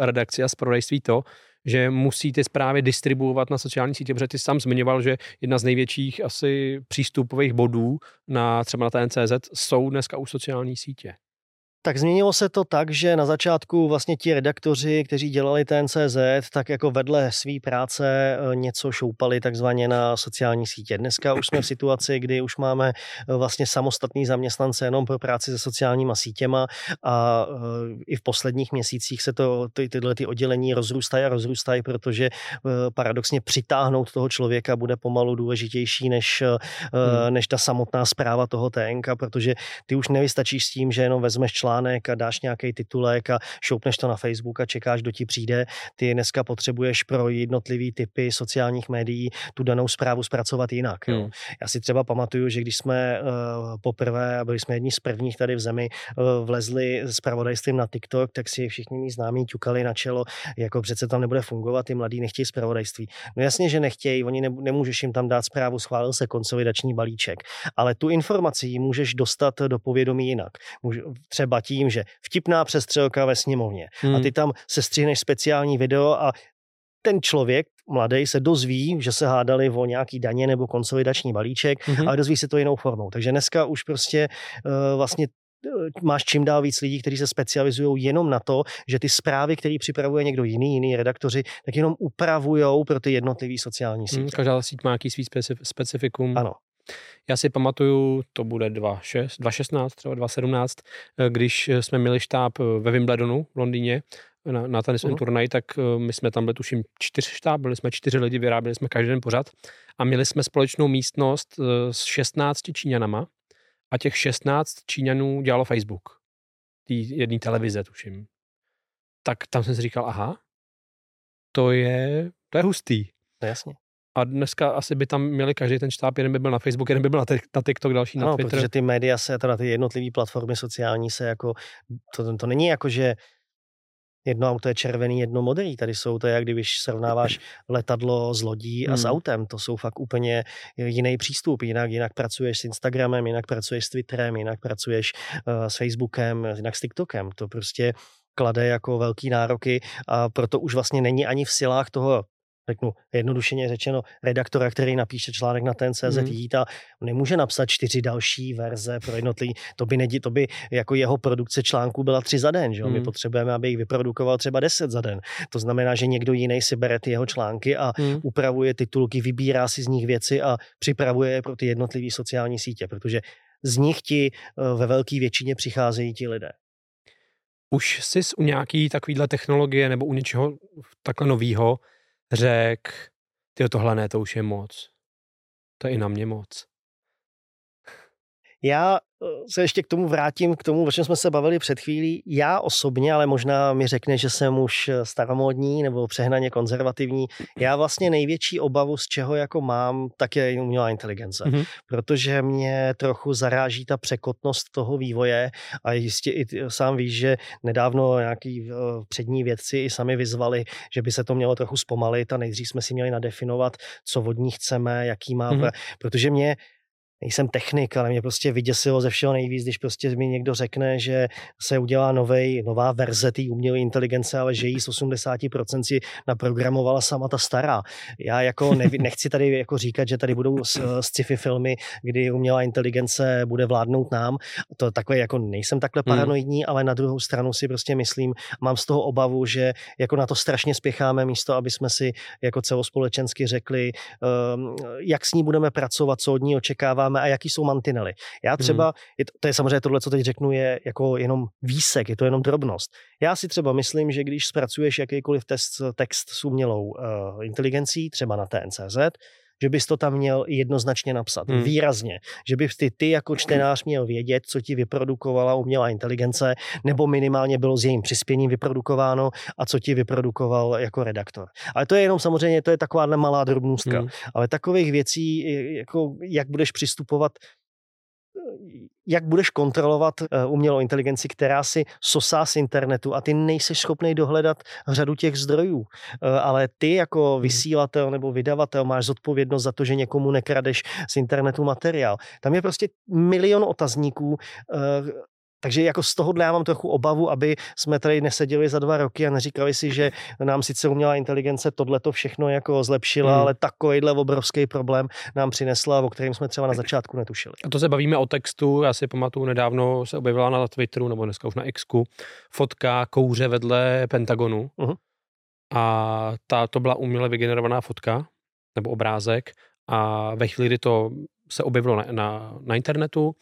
eh, redakci a zpravodajství to, že musí ty zprávy distribuovat na sociální sítě, protože ty sám zmiňoval, že jedna z největších asi přístupových bodů na třeba na TNCZ jsou dneska už sociální sítě. Tak změnilo se to tak, že na začátku vlastně ti redaktoři, kteří dělali TNCZ, tak jako vedle své práce eh, něco šoupali takzvaně na sociální sítě. Dneska už jsme v situaci, kdy už máme eh, vlastně samostatný zaměstnance jenom pro práci se sociálníma sítěma a eh, i v posledních měsících se to, ty, tyhle ty oddělení rozrůstají a rozrůstají, protože paradoxně přitáhnout toho člověka bude pomalu důležitější než, hmm. než ta samotná zpráva toho TNK, protože ty už nevystačíš s tím, že jenom vezmeš článek článek a dáš nějaký titulek a šoupneš to na Facebook a čekáš, kdo ti přijde. Ty dneska potřebuješ pro jednotlivý typy sociálních médií tu danou zprávu zpracovat jinak. Jo. Hmm. Já si třeba pamatuju, že když jsme uh, poprvé, a byli jsme jedni z prvních tady v zemi, uh, vlezli s pravodajstvím na TikTok, tak si všichni mý známí ťukali na čelo, jako přece tam nebude fungovat, ty mladí nechtějí zpravodajství. No jasně, že nechtějí, oni ne, nemůžeš jim tam dát zprávu, schválil se konsolidační balíček, ale tu informaci můžeš dostat do povědomí jinak. Může, třeba tím, že vtipná přestřelka ve sněmovně hmm. a ty tam sestřihneš speciální video a ten člověk, mladý, se dozví, že se hádali o nějaký daně nebo konsolidační balíček, mm-hmm. ale dozví se to jinou formou. Takže dneska už prostě uh, vlastně eh, máš čím dál víc lidí, kteří se specializují jenom na to, že ty zprávy, které připravuje někdo jiný, jiný redaktoři, tak jenom upravují pro ty jednotlivé sociální sítě. Hmm, každá síť má nějaký svý specifikum. Ano. Já si pamatuju, to bude 2016, třeba 2017, eh, když jsme měli štáb eh, ve Wimbledonu v Londýně na, na ten uh-huh. turnaj, tak my jsme tam byli tuším čtyř štáb, byli jsme čtyři lidi, vyráběli jsme každý den pořád a měli jsme společnou místnost s 16 Číňanama a těch 16 Číňanů dělalo Facebook. Tý jedné televize, tuším. Tak tam jsem si říkal, aha, to je, to je hustý. No jasně. A dneska asi by tam měli každý ten štáb, jeden by byl na Facebook, jeden by byl na, na TikTok, další na no, Twitter. protože ty média se, teda ty jednotlivé platformy sociální se jako, to, to není jako, že jedno auto je červený, jedno modrý. Tady jsou to, jak když srovnáváš letadlo s lodí a s hmm. autem. To jsou fakt úplně jiný přístup. Jinak, jinak pracuješ s Instagramem, jinak pracuješ s Twitterem, jinak pracuješ uh, s Facebookem, jinak s TikTokem. To prostě klade jako velký nároky a proto už vlastně není ani v silách toho řeknu jednodušeně řečeno, redaktora, který napíše článek na ten CZ mm. a nemůže napsat čtyři další verze pro jednotlivý, to by, nedí, to by jako jeho produkce článků byla tři za den, že? Mm. my hmm. potřebujeme, aby jich vyprodukoval třeba deset za den. To znamená, že někdo jiný si bere ty jeho články a mm. upravuje titulky, vybírá si z nich věci a připravuje je pro ty jednotlivé sociální sítě, protože z nich ti eh, ve velké většině přicházejí ti lidé. Už jsi u nějaký takovýhle technologie nebo u něčeho takhle novýho řekl, ty tohle ne, to už je moc. To je i na mě moc. Já se ještě k tomu vrátím, k tomu, o čem jsme se bavili před chvílí. Já osobně, ale možná mi řekne, že jsem už staromódní nebo přehnaně konzervativní. Já vlastně největší obavu, z čeho jako mám, tak je umělá inteligence. Mm-hmm. Protože mě trochu zaráží ta překotnost toho vývoje a jistě i sám víš, že nedávno nějaký eh, přední vědci i sami vyzvali, že by se to mělo trochu zpomalit a nejdřív jsme si měli nadefinovat, co od ní chceme, jaký má, mm-hmm. protože mě nejsem technik, ale mě prostě vyděsilo ze všeho nejvíc, když prostě mi někdo řekne, že se udělá novej, nová verze té umělé inteligence, ale že jí z 80% si naprogramovala sama ta stará. Já jako neví, nechci tady jako říkat, že tady budou sci-fi filmy, kdy umělá inteligence bude vládnout nám. To takové jako nejsem takhle hmm. paranoidní, hmm. ale na druhou stranu si prostě myslím, mám z toho obavu, že jako na to strašně spěcháme místo, aby jsme si jako celospolečensky řekli, um, jak s ní budeme pracovat, co od ní očekáváme děláme a jaký jsou mantinely. Já třeba, hmm. je to, to je samozřejmě tohle, co teď řeknu, je jako jenom výsek, je to jenom drobnost. Já si třeba myslím, že když zpracuješ jakýkoliv test, text s umělou uh, inteligencí, třeba na TNCZ, že bys to tam měl jednoznačně napsat. Hmm. Výrazně. Že bys ty, ty jako čtenář měl vědět, co ti vyprodukovala umělá inteligence, nebo minimálně bylo s jejím přispěním vyprodukováno a co ti vyprodukoval jako redaktor. Ale to je jenom samozřejmě, to je taková malá drobnůstka. Hmm. Ale takových věcí, jako jak budeš přistupovat jak budeš kontrolovat eh, umělou inteligenci, která si sosá z internetu a ty nejsi schopný dohledat řadu těch zdrojů. Eh, ale ty jako hmm. vysílatel nebo vydavatel máš zodpovědnost za to, že někomu nekradeš z internetu materiál. Tam je prostě milion otazníků, eh, takže jako z tohohle já mám trochu obavu, aby jsme tady neseděli za dva roky a neříkali si, že nám sice umělá inteligence tohle to všechno jako zlepšila, hmm. ale takovýhle obrovský problém nám přinesla, o kterým jsme třeba na začátku netušili. A to se bavíme o textu, já si pamatuju, nedávno se objevila na Twitteru, nebo dneska už na Xku, fotka kouře vedle Pentagonu. Uh-huh. A ta, to byla uměle vygenerovaná fotka, nebo obrázek. A ve chvíli, kdy to se objevilo na, na, na internetu,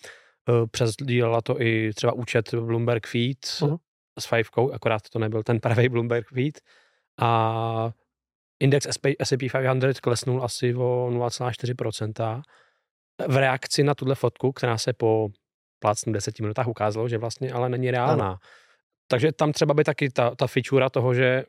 přesdílela to i třeba účet Bloomberg Feed uh-huh. s fivkou, akorát to nebyl ten pravý Bloomberg Feed. A index S&P 500 klesnul asi o 0,4%. V reakci na tuhle fotku, která se po plácnu 10 minutách ukázalo, že vlastně ale není reálná. Ano. Takže tam třeba by taky ta, ta feature toho, že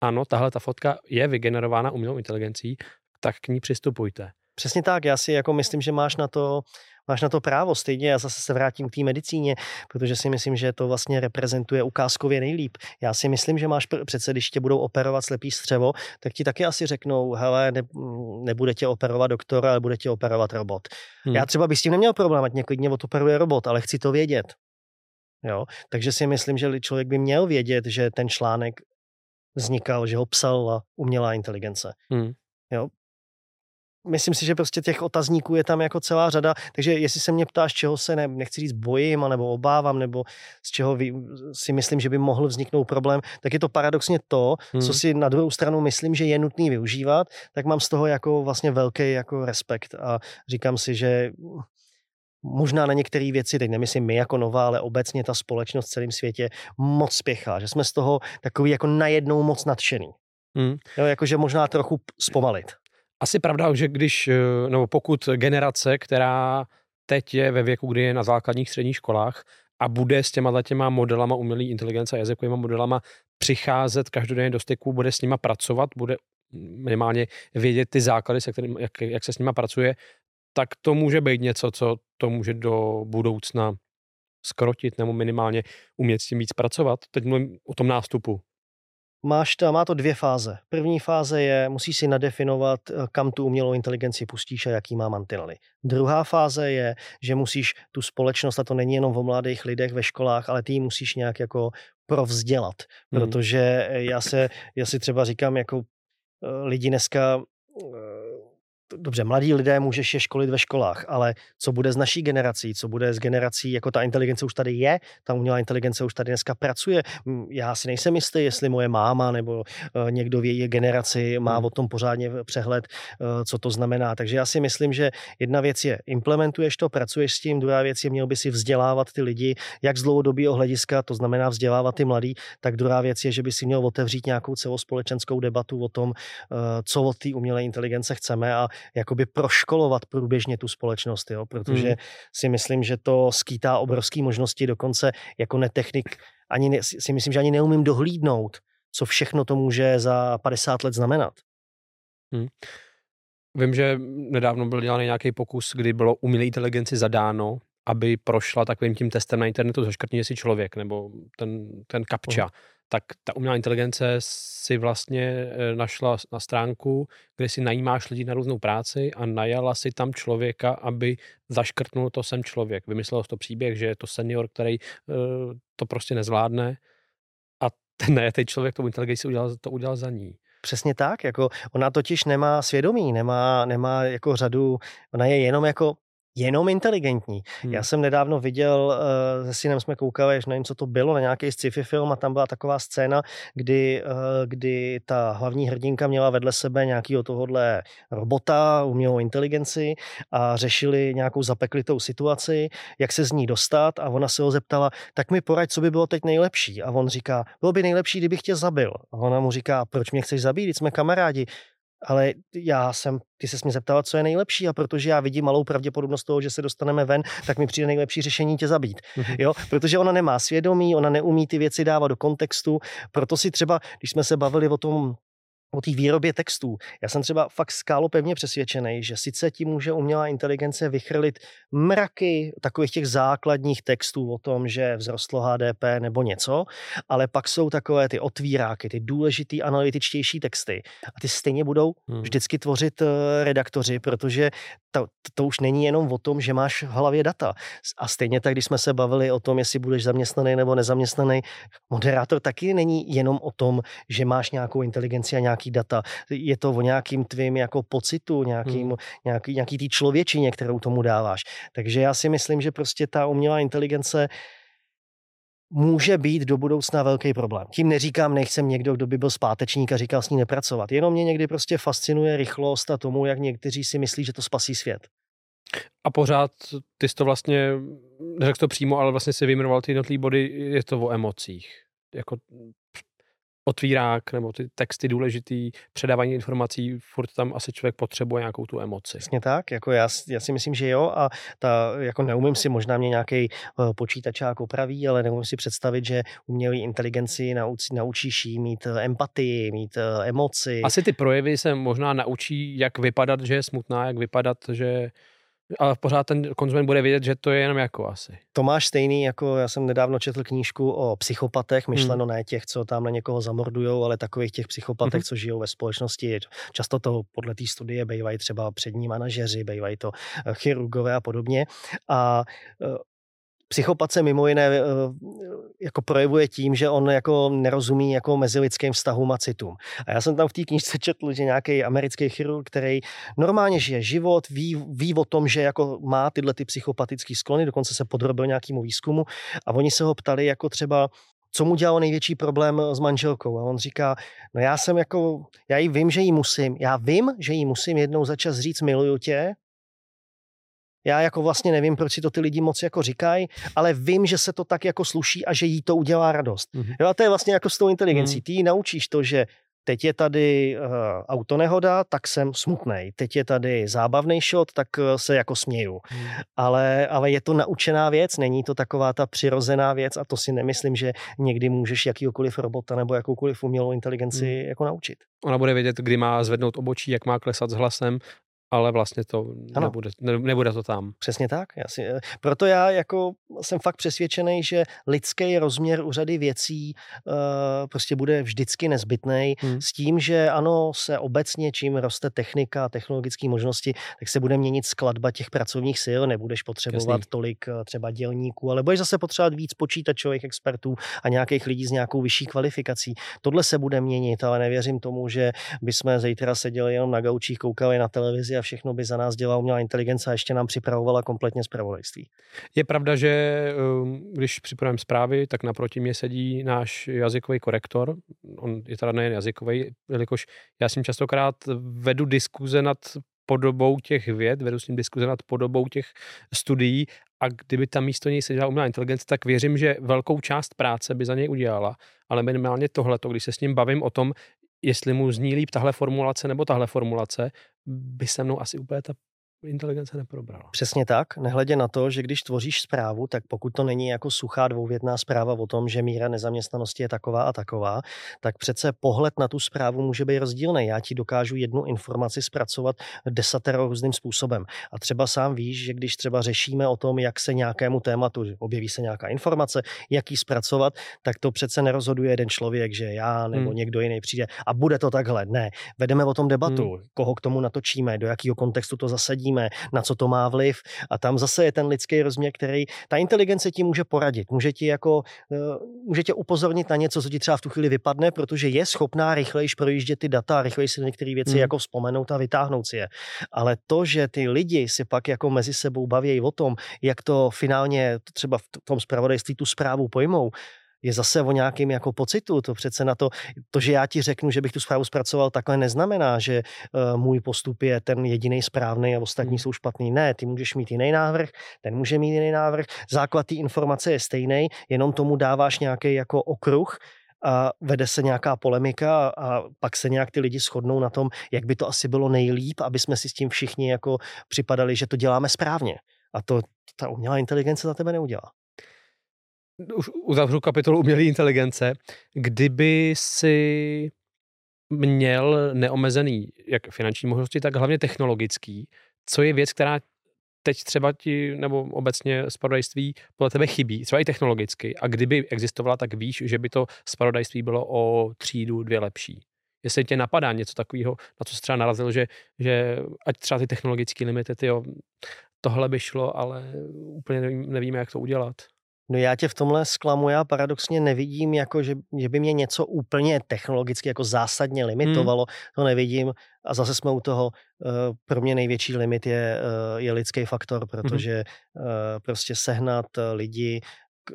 ano, tahle ta fotka je vygenerována umělou inteligencí, tak k ní přistupujte. Přesně tak, já si jako myslím, že máš na to máš na to právo. Stejně já zase se vrátím k té medicíně, protože si myslím, že to vlastně reprezentuje ukázkově nejlíp. Já si myslím, že máš přece, když tě budou operovat slepý střevo, tak ti taky asi řeknou, hele, ne, nebude tě operovat doktor, ale bude tě operovat robot. Hmm. Já třeba bych s tím neměl problém, ať mě klidně odoperuje robot, ale chci to vědět. Jo? Takže si myslím, že člověk by měl vědět, že ten článek vznikal, že ho psala umělá inteligence. Hmm. Jo? Myslím si, že prostě těch otazníků je tam jako celá řada, takže jestli se mě ptáš, čeho se ne, nechci říct bojím, nebo obávám, nebo z čeho si myslím, že by mohl vzniknout problém, tak je to paradoxně to, hmm. co si na druhou stranu myslím, že je nutný využívat, tak mám z toho jako vlastně velký jako respekt a říkám si, že možná na některé věci, teď nemyslím my jako nová, ale obecně ta společnost v celém světě moc spěchá, že jsme z toho takový jako najednou moc nadšený. Hmm. Jo, jakože možná trochu zpomalit. Asi pravda, že když, eh, nebo pokud generace, která teď je ve věku, kdy je na základních středních školách a bude s těma těma modelama umělé inteligence a jazykovými modelama přicházet každodenně do styku, bude s nima pracovat, bude minimálně vědět ty základy, se kterým, jak, jak se s nima pracuje, tak to může být něco, co to může do budoucna skrotit nebo minimálně umět s tím víc pracovat. Teď mluvím o tom nástupu. Máš to, má to dvě fáze. První fáze je, musíš si nadefinovat, eh, kam tu umělou inteligenci pustíš a jaký má mantinely. Druhá fáze je, že musíš tu společnost, a to není jenom o mladých lidech ve školách, ale ty ji musíš nějak jako provzdělat. Hmm. Protože já, se, já si třeba říkám, jako eh, lidi dneska eh, dobře, mladí lidé můžeš je školit ve školách, ale co bude s naší generací, co bude s generací, jako ta inteligence už tady je, ta umělá inteligence už tady dneska pracuje. Já si nejsem jistý, jestli moje máma nebo eh, někdo v její generaci má hmm. o tom pořádně přehled, eh, co to znamená. Takže já si myslím, že jedna věc je, implementuješ to, pracuješ s tím, druhá věc je, měl by si vzdělávat ty lidi, jak z dlouhodobého hlediska, to znamená vzdělávat ty mladí, tak druhá věc je, že by si měl otevřít nějakou celospolečenskou debatu o tom, eh, co od té umělé inteligence chceme a jakoby proškolovat průběžně tu společnost, jo? protože hmm. si myslím, že to skýtá obrovské možnosti, dokonce jako netechnik, ani ne, si myslím, že ani neumím dohlídnout, co všechno to může za 50 let znamenat. Hmm. Vím, že nedávno byl dělaný nějaký pokus, kdy bylo umělé inteligenci zadáno, aby prošla takovým tím testem na internetu, zaškrtni si člověk, nebo ten, ten kapča. Hmm tak ta umělá inteligence si vlastně eh, našla na stránku, kde si najímáš lidi na různou práci a najala si tam člověka, aby zaškrtnul to sem člověk. Vymyslel to příběh, že je to senior, který uh, to prostě nezvládne a ten najetý člověk tomu inteligenci udělal, to udělal za ní. Přesně tak, jako ona totiž nemá svědomí, nemá, nemá jako řadu, ona je jenom jako jenom inteligentní. Hmm. Já jsem nedávno viděl, uh, se synem jsme koukali, že nevím, co to bylo, na nějaký sci-fi film a tam byla taková scéna, kdy, uh, kdy ta hlavní hrdinka měla vedle sebe nějakého tohohle robota, umělou inteligenci a řešili nějakou zapeklitou situaci, jak se z ní dostat a ona se ho zeptala, tak mi poraď, co by bylo teď nejlepší. A on říká, bylo by nejlepší, kdybych tě zabil. A ona mu říká, proč mě chceš zabít, jsme kamarádi ale já jsem, ty se mě zeptala, co je nejlepší a protože já vidím malou pravděpodobnost toho, že se dostaneme ven, tak mi přijde nejlepší řešení tě zabít. Mhm. Jo? Protože ona nemá svědomí, ona neumí ty věci dávat do kontextu, proto si třeba, když jsme se bavili o tom o té výrobě textů. Já jsem třeba fakt skálo pevně přesvědčený, že sice ti může umělá inteligence vychrlit mraky takových těch základních textů o tom, že vzrostlo HDP nebo něco, ale pak jsou takové ty otvíráky, ty důležitý analytičtější texty a ty stejně budou hmm. vždycky tvořit eh, redaktoři, protože to, to už není jenom o tom, že máš v hlavě data. A stejně tak, když jsme se bavili o tom, jestli budeš zaměstnaný nebo nezaměstnaný, moderátor taky není jenom o tom, že máš nějakou inteligenci a nějaký data. Je to o nějakým tvým jako pocitu, nějakým, hmm. nějaký, nějaký tý člověčině, kterou tomu dáváš. Takže já si myslím, že prostě ta umělá inteligence může být do budoucna velký problém. Tím neříkám, nechcem někdo, kdo by byl zpátečník a říkal s ní nepracovat. Jenom mě někdy prostě fascinuje rychlost a tomu, jak někteří si myslí, že to spasí svět. A pořád ty jsi to vlastně, neřekl to přímo, ale vlastně si vyjmenoval ty jednotlivé body, je to o emocích. Jako otvírák nebo ty texty důležitý, předávání informací, furt tam asi člověk potřebuje nějakou tu emoci. Přesně tak, jako já, já si myslím, že jo a ta, jako neumím si, možná mě nějaký uh, eh, počítačák opraví, ale neumím si představit, že umělý inteligenci naučí, naučíš jí mít uh, empatii, mít uh, emoci. Asi ty projevy se možná naučí, jak vypadat, že je smutná, jak vypadat, že ale pořád ten konzument bude vědět, že to je jenom jako asi. To máš stejný, jako já jsem nedávno četl knížku o psychopatech, myšleno hmm. ne těch, co tam na někoho zamordujou, ale takových těch psychopatech, hmm. co žijou ve společnosti. Často to podle té studie bývají třeba přední manažeři, bývají to eh, chirurgové a podobně. A eh, Psychopat se mimo jiné eh, jako projevuje tím, že on jako nerozumí jako mezilidským vztahům a citům. A já jsem tam v té knižce četl, že nějaký americký chirurg, který normálně žije život, ví, ví o tom, že jako má tyhle ty psychopatické sklony, dokonce se podrobil nějakému výzkumu a oni se ho ptali jako třeba, co mu dělalo největší problém s manželkou. A on říká, no já jsem jako, já jí vím, že jí musím, já vím, že jí musím jednou za čas říct miluju tě, Já jako vlastně nevím, proč si to ty lidi moc jako říkají, ale vím, že se to tak jako sluší a že jí to udělá radost. Mm-hmm. Jo, a to je vlastně jako s tou inteligencí. Mm. Ty naučíš to, že teď je tady uh, autonehoda, tak jsem smutný. Teď je tady zábavný shot, tak uh, se jako směju. Hmm. Ale, ale je to naučená věc, není to taková ta přirozená věc a to si nemyslím, že někdy můžeš jakýkoliv robota nebo jakoukoliv umělou inteligenci hmm. jako naučit. Ona bude vědět, kdy má zvednout obočí, jak má klesat s hlasem ale vlastně to nebude, ne, nebude to tam. Přesně tak. Já si, eh, proto já jako jsem fakt přesvědčený, že lidský rozměr u řady věcí uh, prostě bude vždycky nezbytný hmm. s tím, že ano, se obecně, čím roste technika a technologické možnosti, tak se bude měnit skladba těch pracovních sil, nebudeš potřebovat Jasný. tolik uh, třeba dělníků, ale budeš zase potřebovat víc počítačových expertů a nějakých lidí s nějakou vyšší kvalifikací. Tohle se bude měnit, ale nevěřím tomu, že bychom zítra seděli jenom na gaučích, koukali na televizi a všechno by za nás dělala umělá inteligence a ještě nám připravovala kompletně zpravodajství. Je pravda, že um, když připravujeme zprávy, tak naproti mě sedí náš jazykový korektor. On je teda nejen jazykový, jelikož já s ním častokrát vedu diskuze nad podobou těch věd, vedu s ním diskuze nad podobou těch studií a kdyby tam místo něj seděla umělá inteligence, tak věřím, že velkou část práce by za něj udělala, ale minimálně tohleto, když se s ním bavím o tom, jestli mu zní líp tahle formulace nebo tahle formulace, by se mnou asi úplně ta inteligence neprobrala. Přesně tak, nehledě na to, že když tvoříš zprávu, tak pokud to není jako suchá dvouvětná zpráva o tom, že míra nezaměstnanosti je taková a taková, tak přece pohled na tu zprávu může být rozdílný. Já ti dokážu jednu informaci zpracovat desatero různým způsobem. A třeba sám víš, že když třeba řešíme o tom, jak se nějakému tématu objeví se nějaká informace, jak ji zpracovat, tak to přece nerozhoduje jeden člověk, že já nebo hmm. někdo jiný přijde a bude to takhle. Ne, vedeme o tom debatu, hmm. koho k tomu natočíme, do jakého kontextu to zasadíme řešíme, na co to má vliv. A tam zase je ten lidský rozměr, který ta inteligence ti může poradit. Může ti jako, eh, může tě upozornit na něco, co ti třeba v tu chvíli vypadne, protože je schopná rychlejš projíždět ty data, rychleji si některé věci hmm. jako vzpomenout a vytáhnout si je. Ale to, že ty lidi si pak jako mezi sebou baví o tom, jak to finálně třeba v tom zpravodajství tu zprávu pojmou, je zase o nějakým jako pocitu. To přece na to, to, že já ti řeknu, že bych tu zprávu zpracoval, takhle neznamená, že uh, můj postup je ten jediný správný a ostatní hmm. jsou špatný. Ne, ty můžeš mít jiný návrh, ten může mít jiný návrh. Základ té informace je stejný, jenom tomu dáváš nějaký jako okruh, a vede se nějaká polemika a pak se nějak ty lidi shodnou na tom, jak by to asi bylo nejlíp, aby jsme si s tím všichni jako připadali, že to děláme správně. A to ta umělá inteligence za tebe neudělá už uzavřu kapitolu umělé inteligence, kdyby si měl neomezený jak finanční možnosti, tak hlavně technologický, co je věc, která teď třeba ti, nebo obecně spravodajství podle tebe chybí, třeba i technologicky, a kdyby existovala, tak víš, že by to spravodajství bylo o třídu dvě lepší. Jestli tě napadá něco takového, na co jsi třeba narazil, že, že ať třeba ty technologické limity, tyjo, tohle by šlo, ale úplně nevíme, jak to udělat. No já tě v tomhle zklamu, já paradoxně nevidím, jako že, že by mě něco úplně technologicky jako zásadně limitovalo, hmm. to nevidím. A zase jsme u toho, uh, pro mě největší limit je, uh, je lidský faktor, protože uh, prostě sehnat lidi,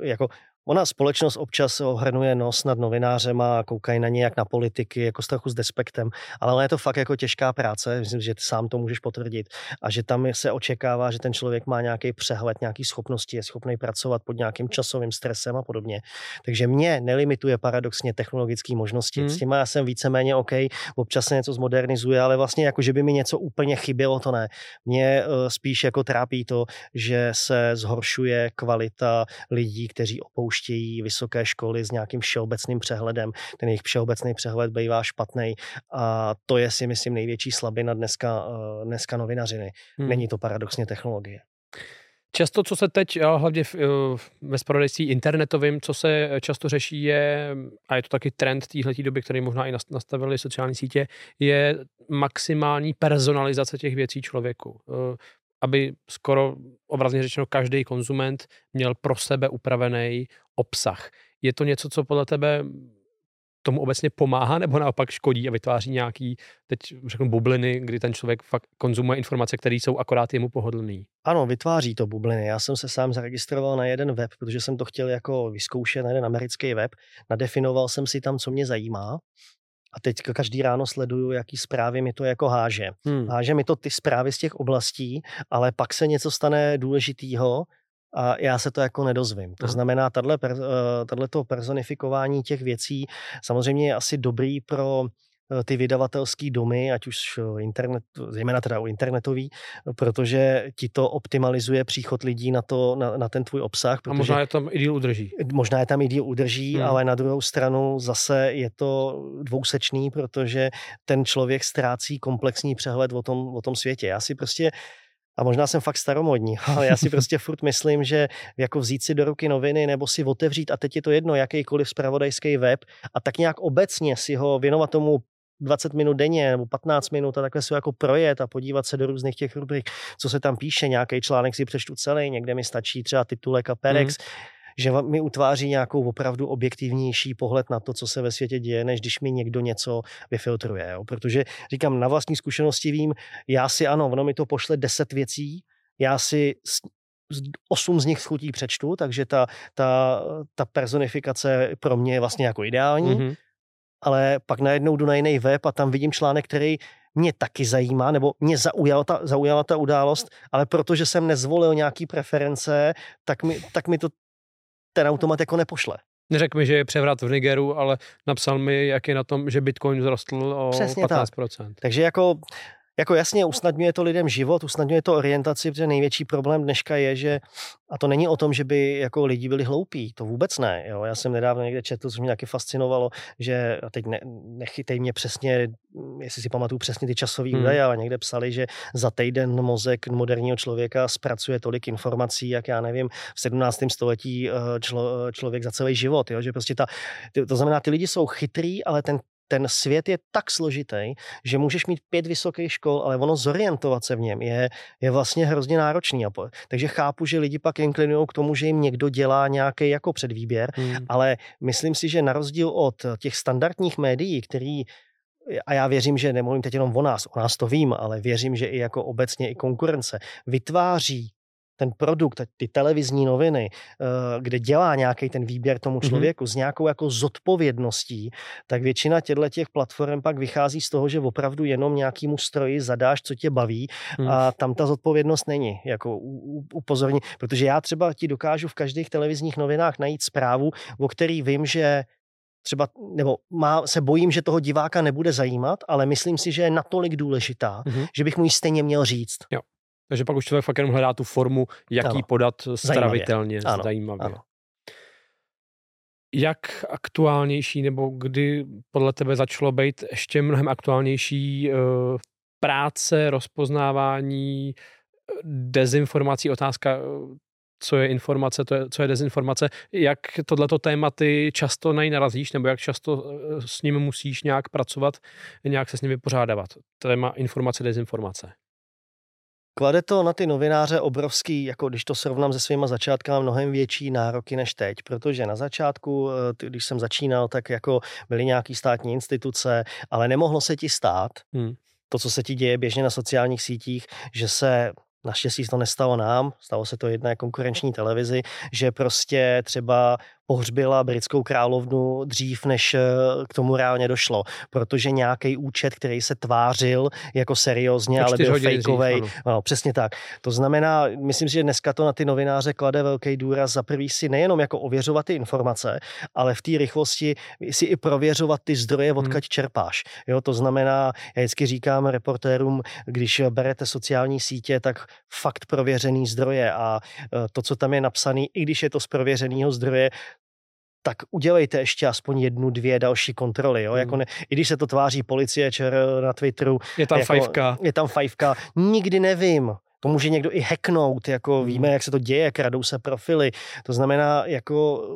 jako Ona společnost občas ohrnuje nos nad novinářem a koukají na ně jak na politiky, jako s trochu s despektem, ale ona je to fakt jako těžká práce, myslím, že ty sám to můžeš potvrdit a že tam se očekává, že ten člověk má nějaký přehled, nějaký schopnosti, je schopný pracovat pod nějakým časovým stresem a podobně. Takže mě nelimituje paradoxně technologické možnosti. Hmm. S tím já jsem víceméně OK, občas se něco zmodernizuje, ale vlastně jako, že by mi něco úplně chybělo, to ne. Mě uh, spíš jako trápí to, že se zhoršuje kvalita lidí, kteří opouštějí opouštějí vysoké školy s nějakým všeobecným přehledem. Ten jejich všeobecný přehled bývá špatný a to je si myslím největší slabina dneska, eh, dneska novinařiny. Hmm. Není to paradoxně technologie. Často, co se teď, hlavně eh, ve spravodajství internetovým, co se často řeší je, a je to taky trend téhle doby, který možná i nastavili sociální sítě, je maximální personalizace těch věcí člověku. Eh, aby skoro obrazně řečeno každý konzument měl pro sebe upravený obsah. Je to něco, co podle tebe tomu obecně pomáhá nebo naopak škodí a vytváří nějaký, teď řeknu, bubliny, kdy ten člověk fakt konzumuje informace, které jsou akorát jemu pohodlný. Ano, vytváří to bubliny. Já jsem se sám zaregistroval na jeden web, protože jsem to chtěl jako vyzkoušet na jeden americký web. Nadefinoval jsem si tam, co mě zajímá a teď každý ráno sleduju, jaký zprávy mi to jako háže. Hmm. Háže mi to ty zprávy z těch oblastí, ale pak se něco stane důležitýho a já se to jako nedozvím. To znamená, tato to personifikování těch věcí samozřejmě je asi dobrý pro Eh, ty vydavatelské domy, ať už eh, internet, zejména teda u internetový, protože ti to optimalizuje příchod lidí na, to, na, na ten tvůj obsah. A možná je tam i díl udrží. Možná je tam i díl udrží, hmm. ale na druhou stranu zase je to dvousečný, protože ten člověk ztrácí komplexní přehled o tom, o tom světě. Já si prostě a možná jsem fakt staromodní, ale já si prostě furt myslím, že jako vzít si do ruky noviny nebo si otevřít, a teď je to jedno, jakýkoliv spravodajský web, a tak nějak obecně si ho věnovat tomu 20 minut denně nebo 15 minut a takhle se jako projet a podívat se do různých těch rubrik, co se tam píše, nějaký článek si přečtu celý, někde mi stačí třeba titulek a perex, mm. Že mi utváří nějakou opravdu objektivnější pohled na to, co se ve světě děje, než když mi někdo něco vyfiltruje. Jo? Protože říkám, na vlastní zkušenosti vím, já si ano, ono mi to pošle 10 věcí, já si osm z nich schutí přečtu, takže ta, ta, ta personifikace pro mě je vlastně jako ideální. Mm-hmm ale pak najednou jdu na jiný web a tam vidím článek, který mě taky zajímá, nebo mě zaujala ta, zaujala ta událost, ale protože jsem nezvolil nějaký preference, tak mi, tak mi to ten automat jako nepošle. Neřekl mi, že je převrat v Nigeru, ale napsal mi, jak je na tom, že Bitcoin zrostl o Přesně 15%. Tak. Takže jako jako jasně usnadňuje to lidem život, usnadňuje to orientaci, protože největší problém dneška je, že a to není o tom, že by jako lidi byli hloupí, to vůbec ne. Jo. Já jsem nedávno někde četl, co mě taky fascinovalo, že a teď ne, nechytej mě přesně, jestli si pamatuju přesně ty časové hmm. údaje, ale někde psali, že za týden mozek moderního člověka zpracuje tolik informací, jak já nevím, v 17. století eh, člo, člověk za celý život. Jo. Že prostě ta, to znamená, ty lidi jsou chytrý, ale ten ten svět je tak složitý, že můžeš mít pět vysokých škol, ale ono zorientovat se v něm je, je vlastně hrozně náročný. Takže chápu, že lidi pak inklinují k tomu, že jim někdo dělá nějaký jako předvýběr, hmm. ale myslím si, že na rozdíl od těch standardních médií, který a já věřím, že nemluvím teď jenom o nás, o nás to vím, ale věřím, že i jako obecně i konkurence vytváří ten produkt, ty televizní noviny, eh, kde dělá nějaký ten výběr tomu mhm. člověku mm-hmm. s nějakou jako zodpovědností, tak většina těchto těch platform pak vychází z toho, že opravdu jenom nějakýmu stroji zadáš, co tě baví mm. a tam ta zodpovědnost není, jako upozorní, protože já třeba ti dokážu v každých televizních novinách najít zprávu, o který vím, že třeba, nebo má, se bojím, že toho diváka nebude zajímat, ale myslím si, že je natolik důležitá, mm-hmm. že bych mu ji stejně měl říct. Jo. Takže pak už člověk fakt jenom hledá tu formu, jak ji podat stravitelně, zajímavě. zajímavě. Ano. Jak aktuálnější, nebo kdy podle tebe začalo být ještě mnohem aktuálnější uh, práce, rozpoznávání, dezinformací, otázka, co je informace, to je, co je dezinformace, jak tohleto tématy často na narazíš, nebo jak často eh, s nimi musíš nějak pracovat, nějak se s nimi vypořádávat. Téma informace, dezinformace. Klade to na ty novináře obrovský, jako když to srovnám se svýma začátkama, mnohem větší nároky než teď, protože na začátku, eh, když jsem začínal, tak jako byly nějaký státní instituce, ale nemohlo se ti stát, hmm. to, co se ti děje běžně na sociálních sítích, že se Naštěstí to nestalo nám, stalo se to jedné konkurenční televizi, že prostě třeba pohřbila britskou královnu dřív, než eh, k tomu reálně došlo, protože nějaký účet, který se tvářil jako seriózně, ale byl fejkovej. No, přesně tak. To znamená, myslím si, že dneska to na ty novináře klade velký důraz za prvý si nejenom jako ověřovat ty informace, ale v té rychlosti si i prověřovat ty zdroje, odkud hmm. čerpáš. Jo, to znamená, já vždycky říkám reportérům, když berete sociální sítě, tak fakt prověřený zdroje a eh, to, co tam je napsané, i když je to z prověřeného zdroje, tak udělejte ještě aspoň jednu, dvě další kontroly. Jo? Hmm. Jako ne, I když se to tváří policie čer na Twitteru. Je tam jako, fajfka. Je tam fajfka. Nikdy nevím. To může někdo i hacknout, jako hmm. víme, jak se to děje, kradou se profily. To znamená, jako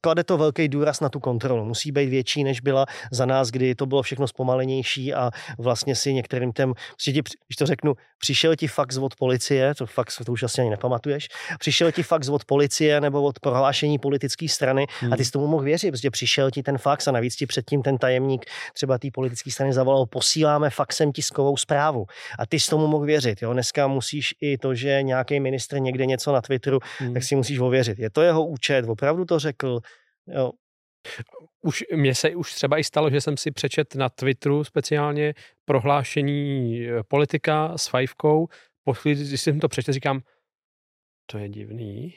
klade to velký důraz na tu kontrolu. Musí být větší, než byla za nás, kdy to bylo všechno zpomalenější a vlastně si některým těm, prostě ti, když to řeknu, přišel ti fax od policie, to fax to už asi ani nepamatuješ, přišel ti fax od policie nebo od prohlášení politické strany hmm. a ty s tomu mohl věřit, protože přišel ti ten fax a navíc ti předtím ten tajemník třeba té politické strany zavolal, posíláme faxem tiskovou zprávu a ty s tomu mohl věřit. Jo? Dneska musíš i to, že nějaký ministr někde něco na Twitteru, hmm. tak si musíš ověřit. Je to jeho účet, opravdu to řekl, Jo, Už mě se už třeba i stalo, že jsem si přečet na Twitteru speciálně prohlášení eh, politika s fajfkou. Po chvíli, když jsem to přečetl, říkám, to je divný.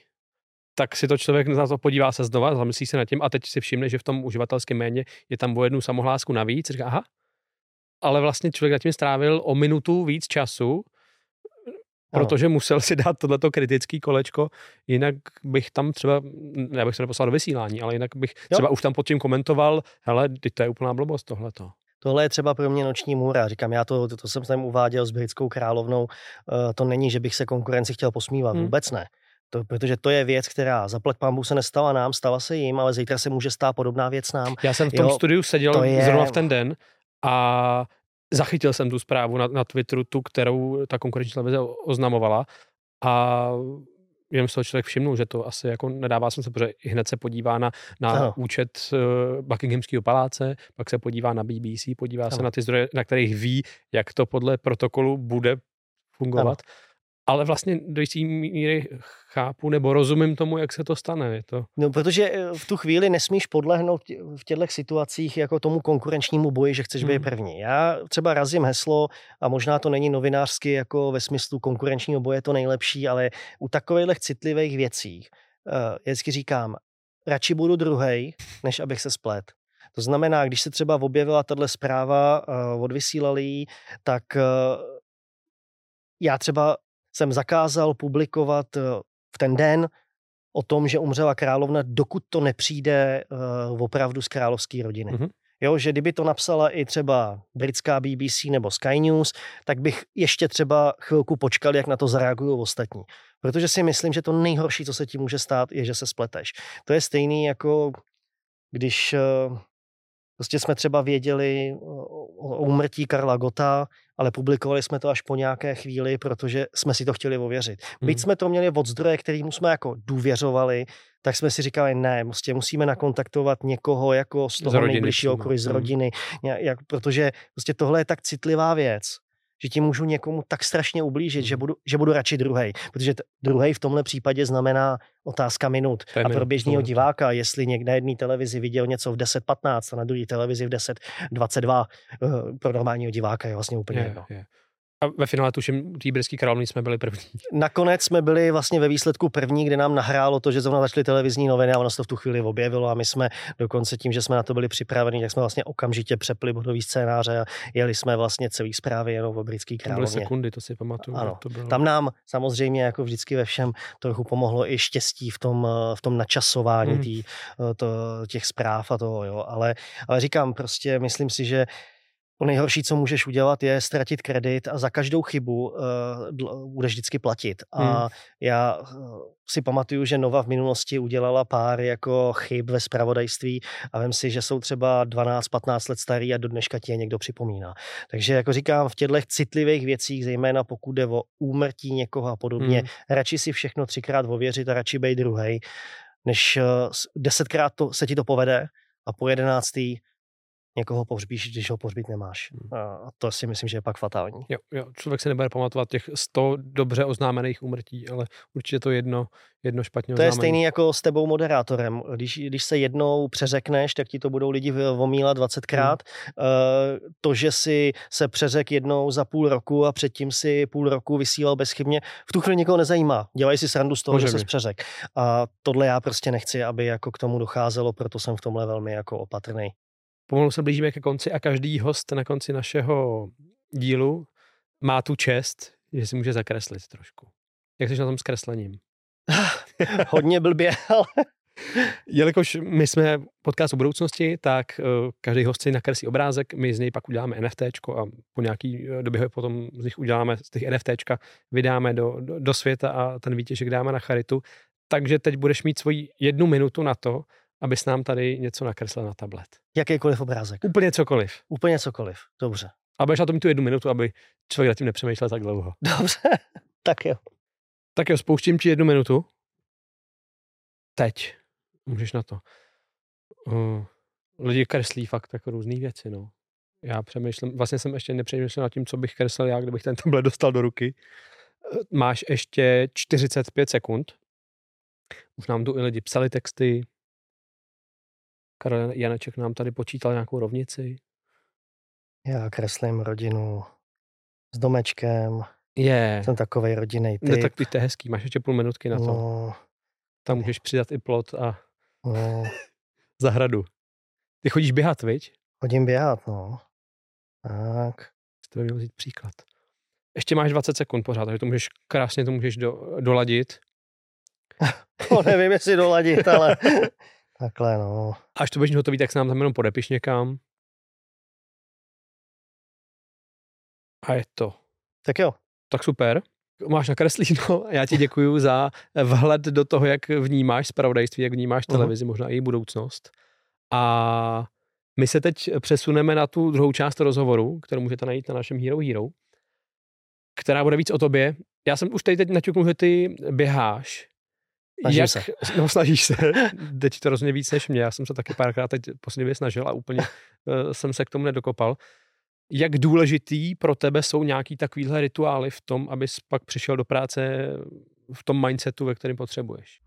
Tak si to člověk na to podívá se znova, zamyslí se nad tím a teď si všimne, že v tom uživatelském méně je tam o jednu samohlásku navíc. Říká, aha, ale vlastně člověk nad tím strávil o minutu víc času, protože ano. musel si dát tohleto kritický kolečko, jinak bych tam třeba, já bych se neposlal do vysílání, ale jinak bych jo. třeba už tam pod tím komentoval, hele, to je úplná blbost tohleto. Tohle je třeba pro mě noční můra. Říkám, já to, to, to jsem tam uváděl s britskou královnou. Uh, to není, že bych se konkurenci chtěl posmívat. Hmm. Vůbec ne. To, protože to je věc, která zaplať pambu se nestala nám, stala se jim, ale zítra se může stát podobná věc nám. Já jsem v tom jo, studiu seděl je... zrovna v ten den a zachytil jsem tu zprávu na, na Twitteru, tu, kterou ta konkurenční televize oznamovala a jenom se člověk všimnul, že to asi jako nedává smysl, protože hned se podívá na, na ano. účet uh, Buckinghamského paláce, pak se podívá na BBC, podívá ano. se na ty zdroje, na kterých ví, jak to podle protokolu bude fungovat. Ano ale vlastně do jisté míry chápu nebo rozumím tomu, jak se to stane. Je to... No, protože eh, v tu chvíli nesmíš podlehnout v těchto situacích jako tomu konkurenčnímu boji, že chceš hmm. být první. Já třeba razím heslo, a možná to není novinářsky jako ve smyslu konkurenčního boje to nejlepší, ale u takových citlivých věcí uh, vždycky říkám, radši budu druhý, než abych se splet. To znamená, když se třeba objevila tahle zpráva, uh, odvysílali tak uh, já třeba jsem zakázal publikovat eh, v ten den o tom, že umřela královna, dokud to nepřijde uh, opravdu z královské rodiny. Mm-hmm. Jo, že kdyby to napsala i třeba britská BBC nebo Sky News, tak bych ještě třeba chvilku počkal, jak na to zareagují ostatní. Protože si myslím, že to nejhorší, co se ti může stát, je, že se spleteš. To je stejný jako když uh, Prostě jsme třeba věděli o úmrtí Karla Gota, ale publikovali jsme to až po nějaké chvíli, protože jsme si to chtěli ověřit. Byť hmm. jsme to měli od zdroje, kterým jsme jako důvěřovali, tak jsme si říkali, ne, prostě musíme nakontaktovat někoho jako z toho z nejbližšího okruhu, z hmm. rodiny, jak, protože prostě tohle je tak citlivá věc, že ti můžu někomu tak strašně ublížit, že mhm. budu, že budu radši druhý, protože t- druhý v tomhle případě znamená otázka minut. A pro běžného diváka, jestli někde na jedné televizi viděl něco v 10.15 a na druhé televizi v 10.22, uh, pro normálního diváka je vlastně úplně je, jedno. Je. A ve finále tuším, té britské královny jsme byli první. Nakonec jsme byli vlastně ve výsledku první, kde nám nahrálo to, že zrovna začaly televizní noviny a ono se to v tu chvíli objevilo a my jsme dokonce tím, že jsme na to byli připraveni, tak jsme vlastně okamžitě přepli bodový scénáře a jeli jsme vlastně celý zprávy jenom o britský královně. To byly sekundy, to si pamatuju. Ano. To bylo. Tam nám samozřejmě jako vždycky ve všem trochu pomohlo i štěstí v tom, v tom načasování mm. tý, to, těch zpráv a toho, jo. Ale, ale říkám prostě, myslím si, že to nejhorší, co můžeš udělat, je ztratit kredit a za každou chybu uh, budeš vždycky platit. A hmm. já uh, si pamatuju, že Nova v minulosti udělala pár jako chyb ve spravodajství a vím si, že jsou třeba 12-15 let starý a do dneška ti je někdo připomíná. Takže jako říkám, v těchto citlivých věcích, zejména pokud jde o úmrtí někoho a podobně, hmm. radši si všechno třikrát ověřit a radši být druhý, než uh, desetkrát to, se ti to povede a po jedenáctý někoho pohřbíš, když ho pohřbít nemáš. Hmm. A to si myslím, že je pak fatální. Jo, jo, člověk se nebude pamatovat těch 100 dobře oznámených úmrtí, ale určitě to jedno, jedno špatně To je stejný jako s tebou moderátorem. Když, když se jednou přeřekneš, tak ti to budou lidi vomílat 20krát. Hmm. To, že si se přeřek jednou za půl roku a předtím si půl roku vysílal bezchybně, v tu chvíli nikoho nezajímá. Dělají si srandu z toho, Může že se přeřek. A tohle já prostě nechci, aby jako k tomu docházelo, proto jsem v tomhle velmi jako opatrný. Pomalu se blížíme ke konci a každý host na konci našeho dílu má tu čest, že si může zakreslit trošku. Jak jsi na tom s kreslením? Hodně blbě, ale... Jelikož my jsme podcast o budoucnosti, tak uh, každý host si nakreslí obrázek, my z něj pak uděláme NFT a po nějaký eh, době potom z nich uděláme, z těch NFT vydáme do, do, do světa a ten výtěžek dáme na charitu. Takže teď budeš mít svoji jednu minutu na to, abys nám tady něco nakreslil na tablet. Jakýkoliv obrázek. Úplně cokoliv. Úplně cokoliv, dobře. A budeš na to mít tu jednu minutu, aby člověk nad tím nepřemýšlel tak dlouho. Dobře, tak jo. Tak jo, spouštím ti jednu minutu. Teď. Můžeš na to. Uh, lidi kreslí fakt jako různé věci, no. Já přemýšlím, vlastně jsem ještě nepřemýšlel nad tím, co bych kreslil já, kdybych ten tablet dostal do ruky. Máš ještě 45 sekund. Už nám tu i lidi psali texty, Karel Janeček nám tady počítal nějakou rovnici. Já kreslím rodinu s domečkem. Je. Jsem takovej rodinný typ. No, tak to je hezký, máš ještě půl minutky na to. No, Tam můžeš přidat i plot a no, zahradu. Ty chodíš běhat, viď? chodím běhat, no. Tak. Z tebe měl vzít příklad. Ještě máš 20 sekund pořád, takže to můžeš krásně to můžeš do, doladit. To nevím, jestli doladit, ale takhle, no. Až to budeš hotový, tak se nám tam jenom podepiš někam. A je to. Tak jo. Tak super. Máš nakreslíno. Já ti děkuji za vhled do toho, jak vnímáš spravodajství, jak vnímáš televizi, možná i její budoucnost. A my se teď přesuneme na tu druhou část rozhovoru, kterou můžete najít na našem Hero Hero, která bude víc o tobě. Já jsem už tady teď naťuknul, že ty běháš. Snažím jak, se. No, snažíš se. Jde ti to rozhodně víc než mě. Já jsem se taky párkrát teď poslední snažil a úplně uh, jsem se k tomu nedokopal. Jak důležitý pro tebe jsou nějaký takovýhle rituály v tom, abys pak přišel do práce v tom mindsetu, ve kterém potřebuješ?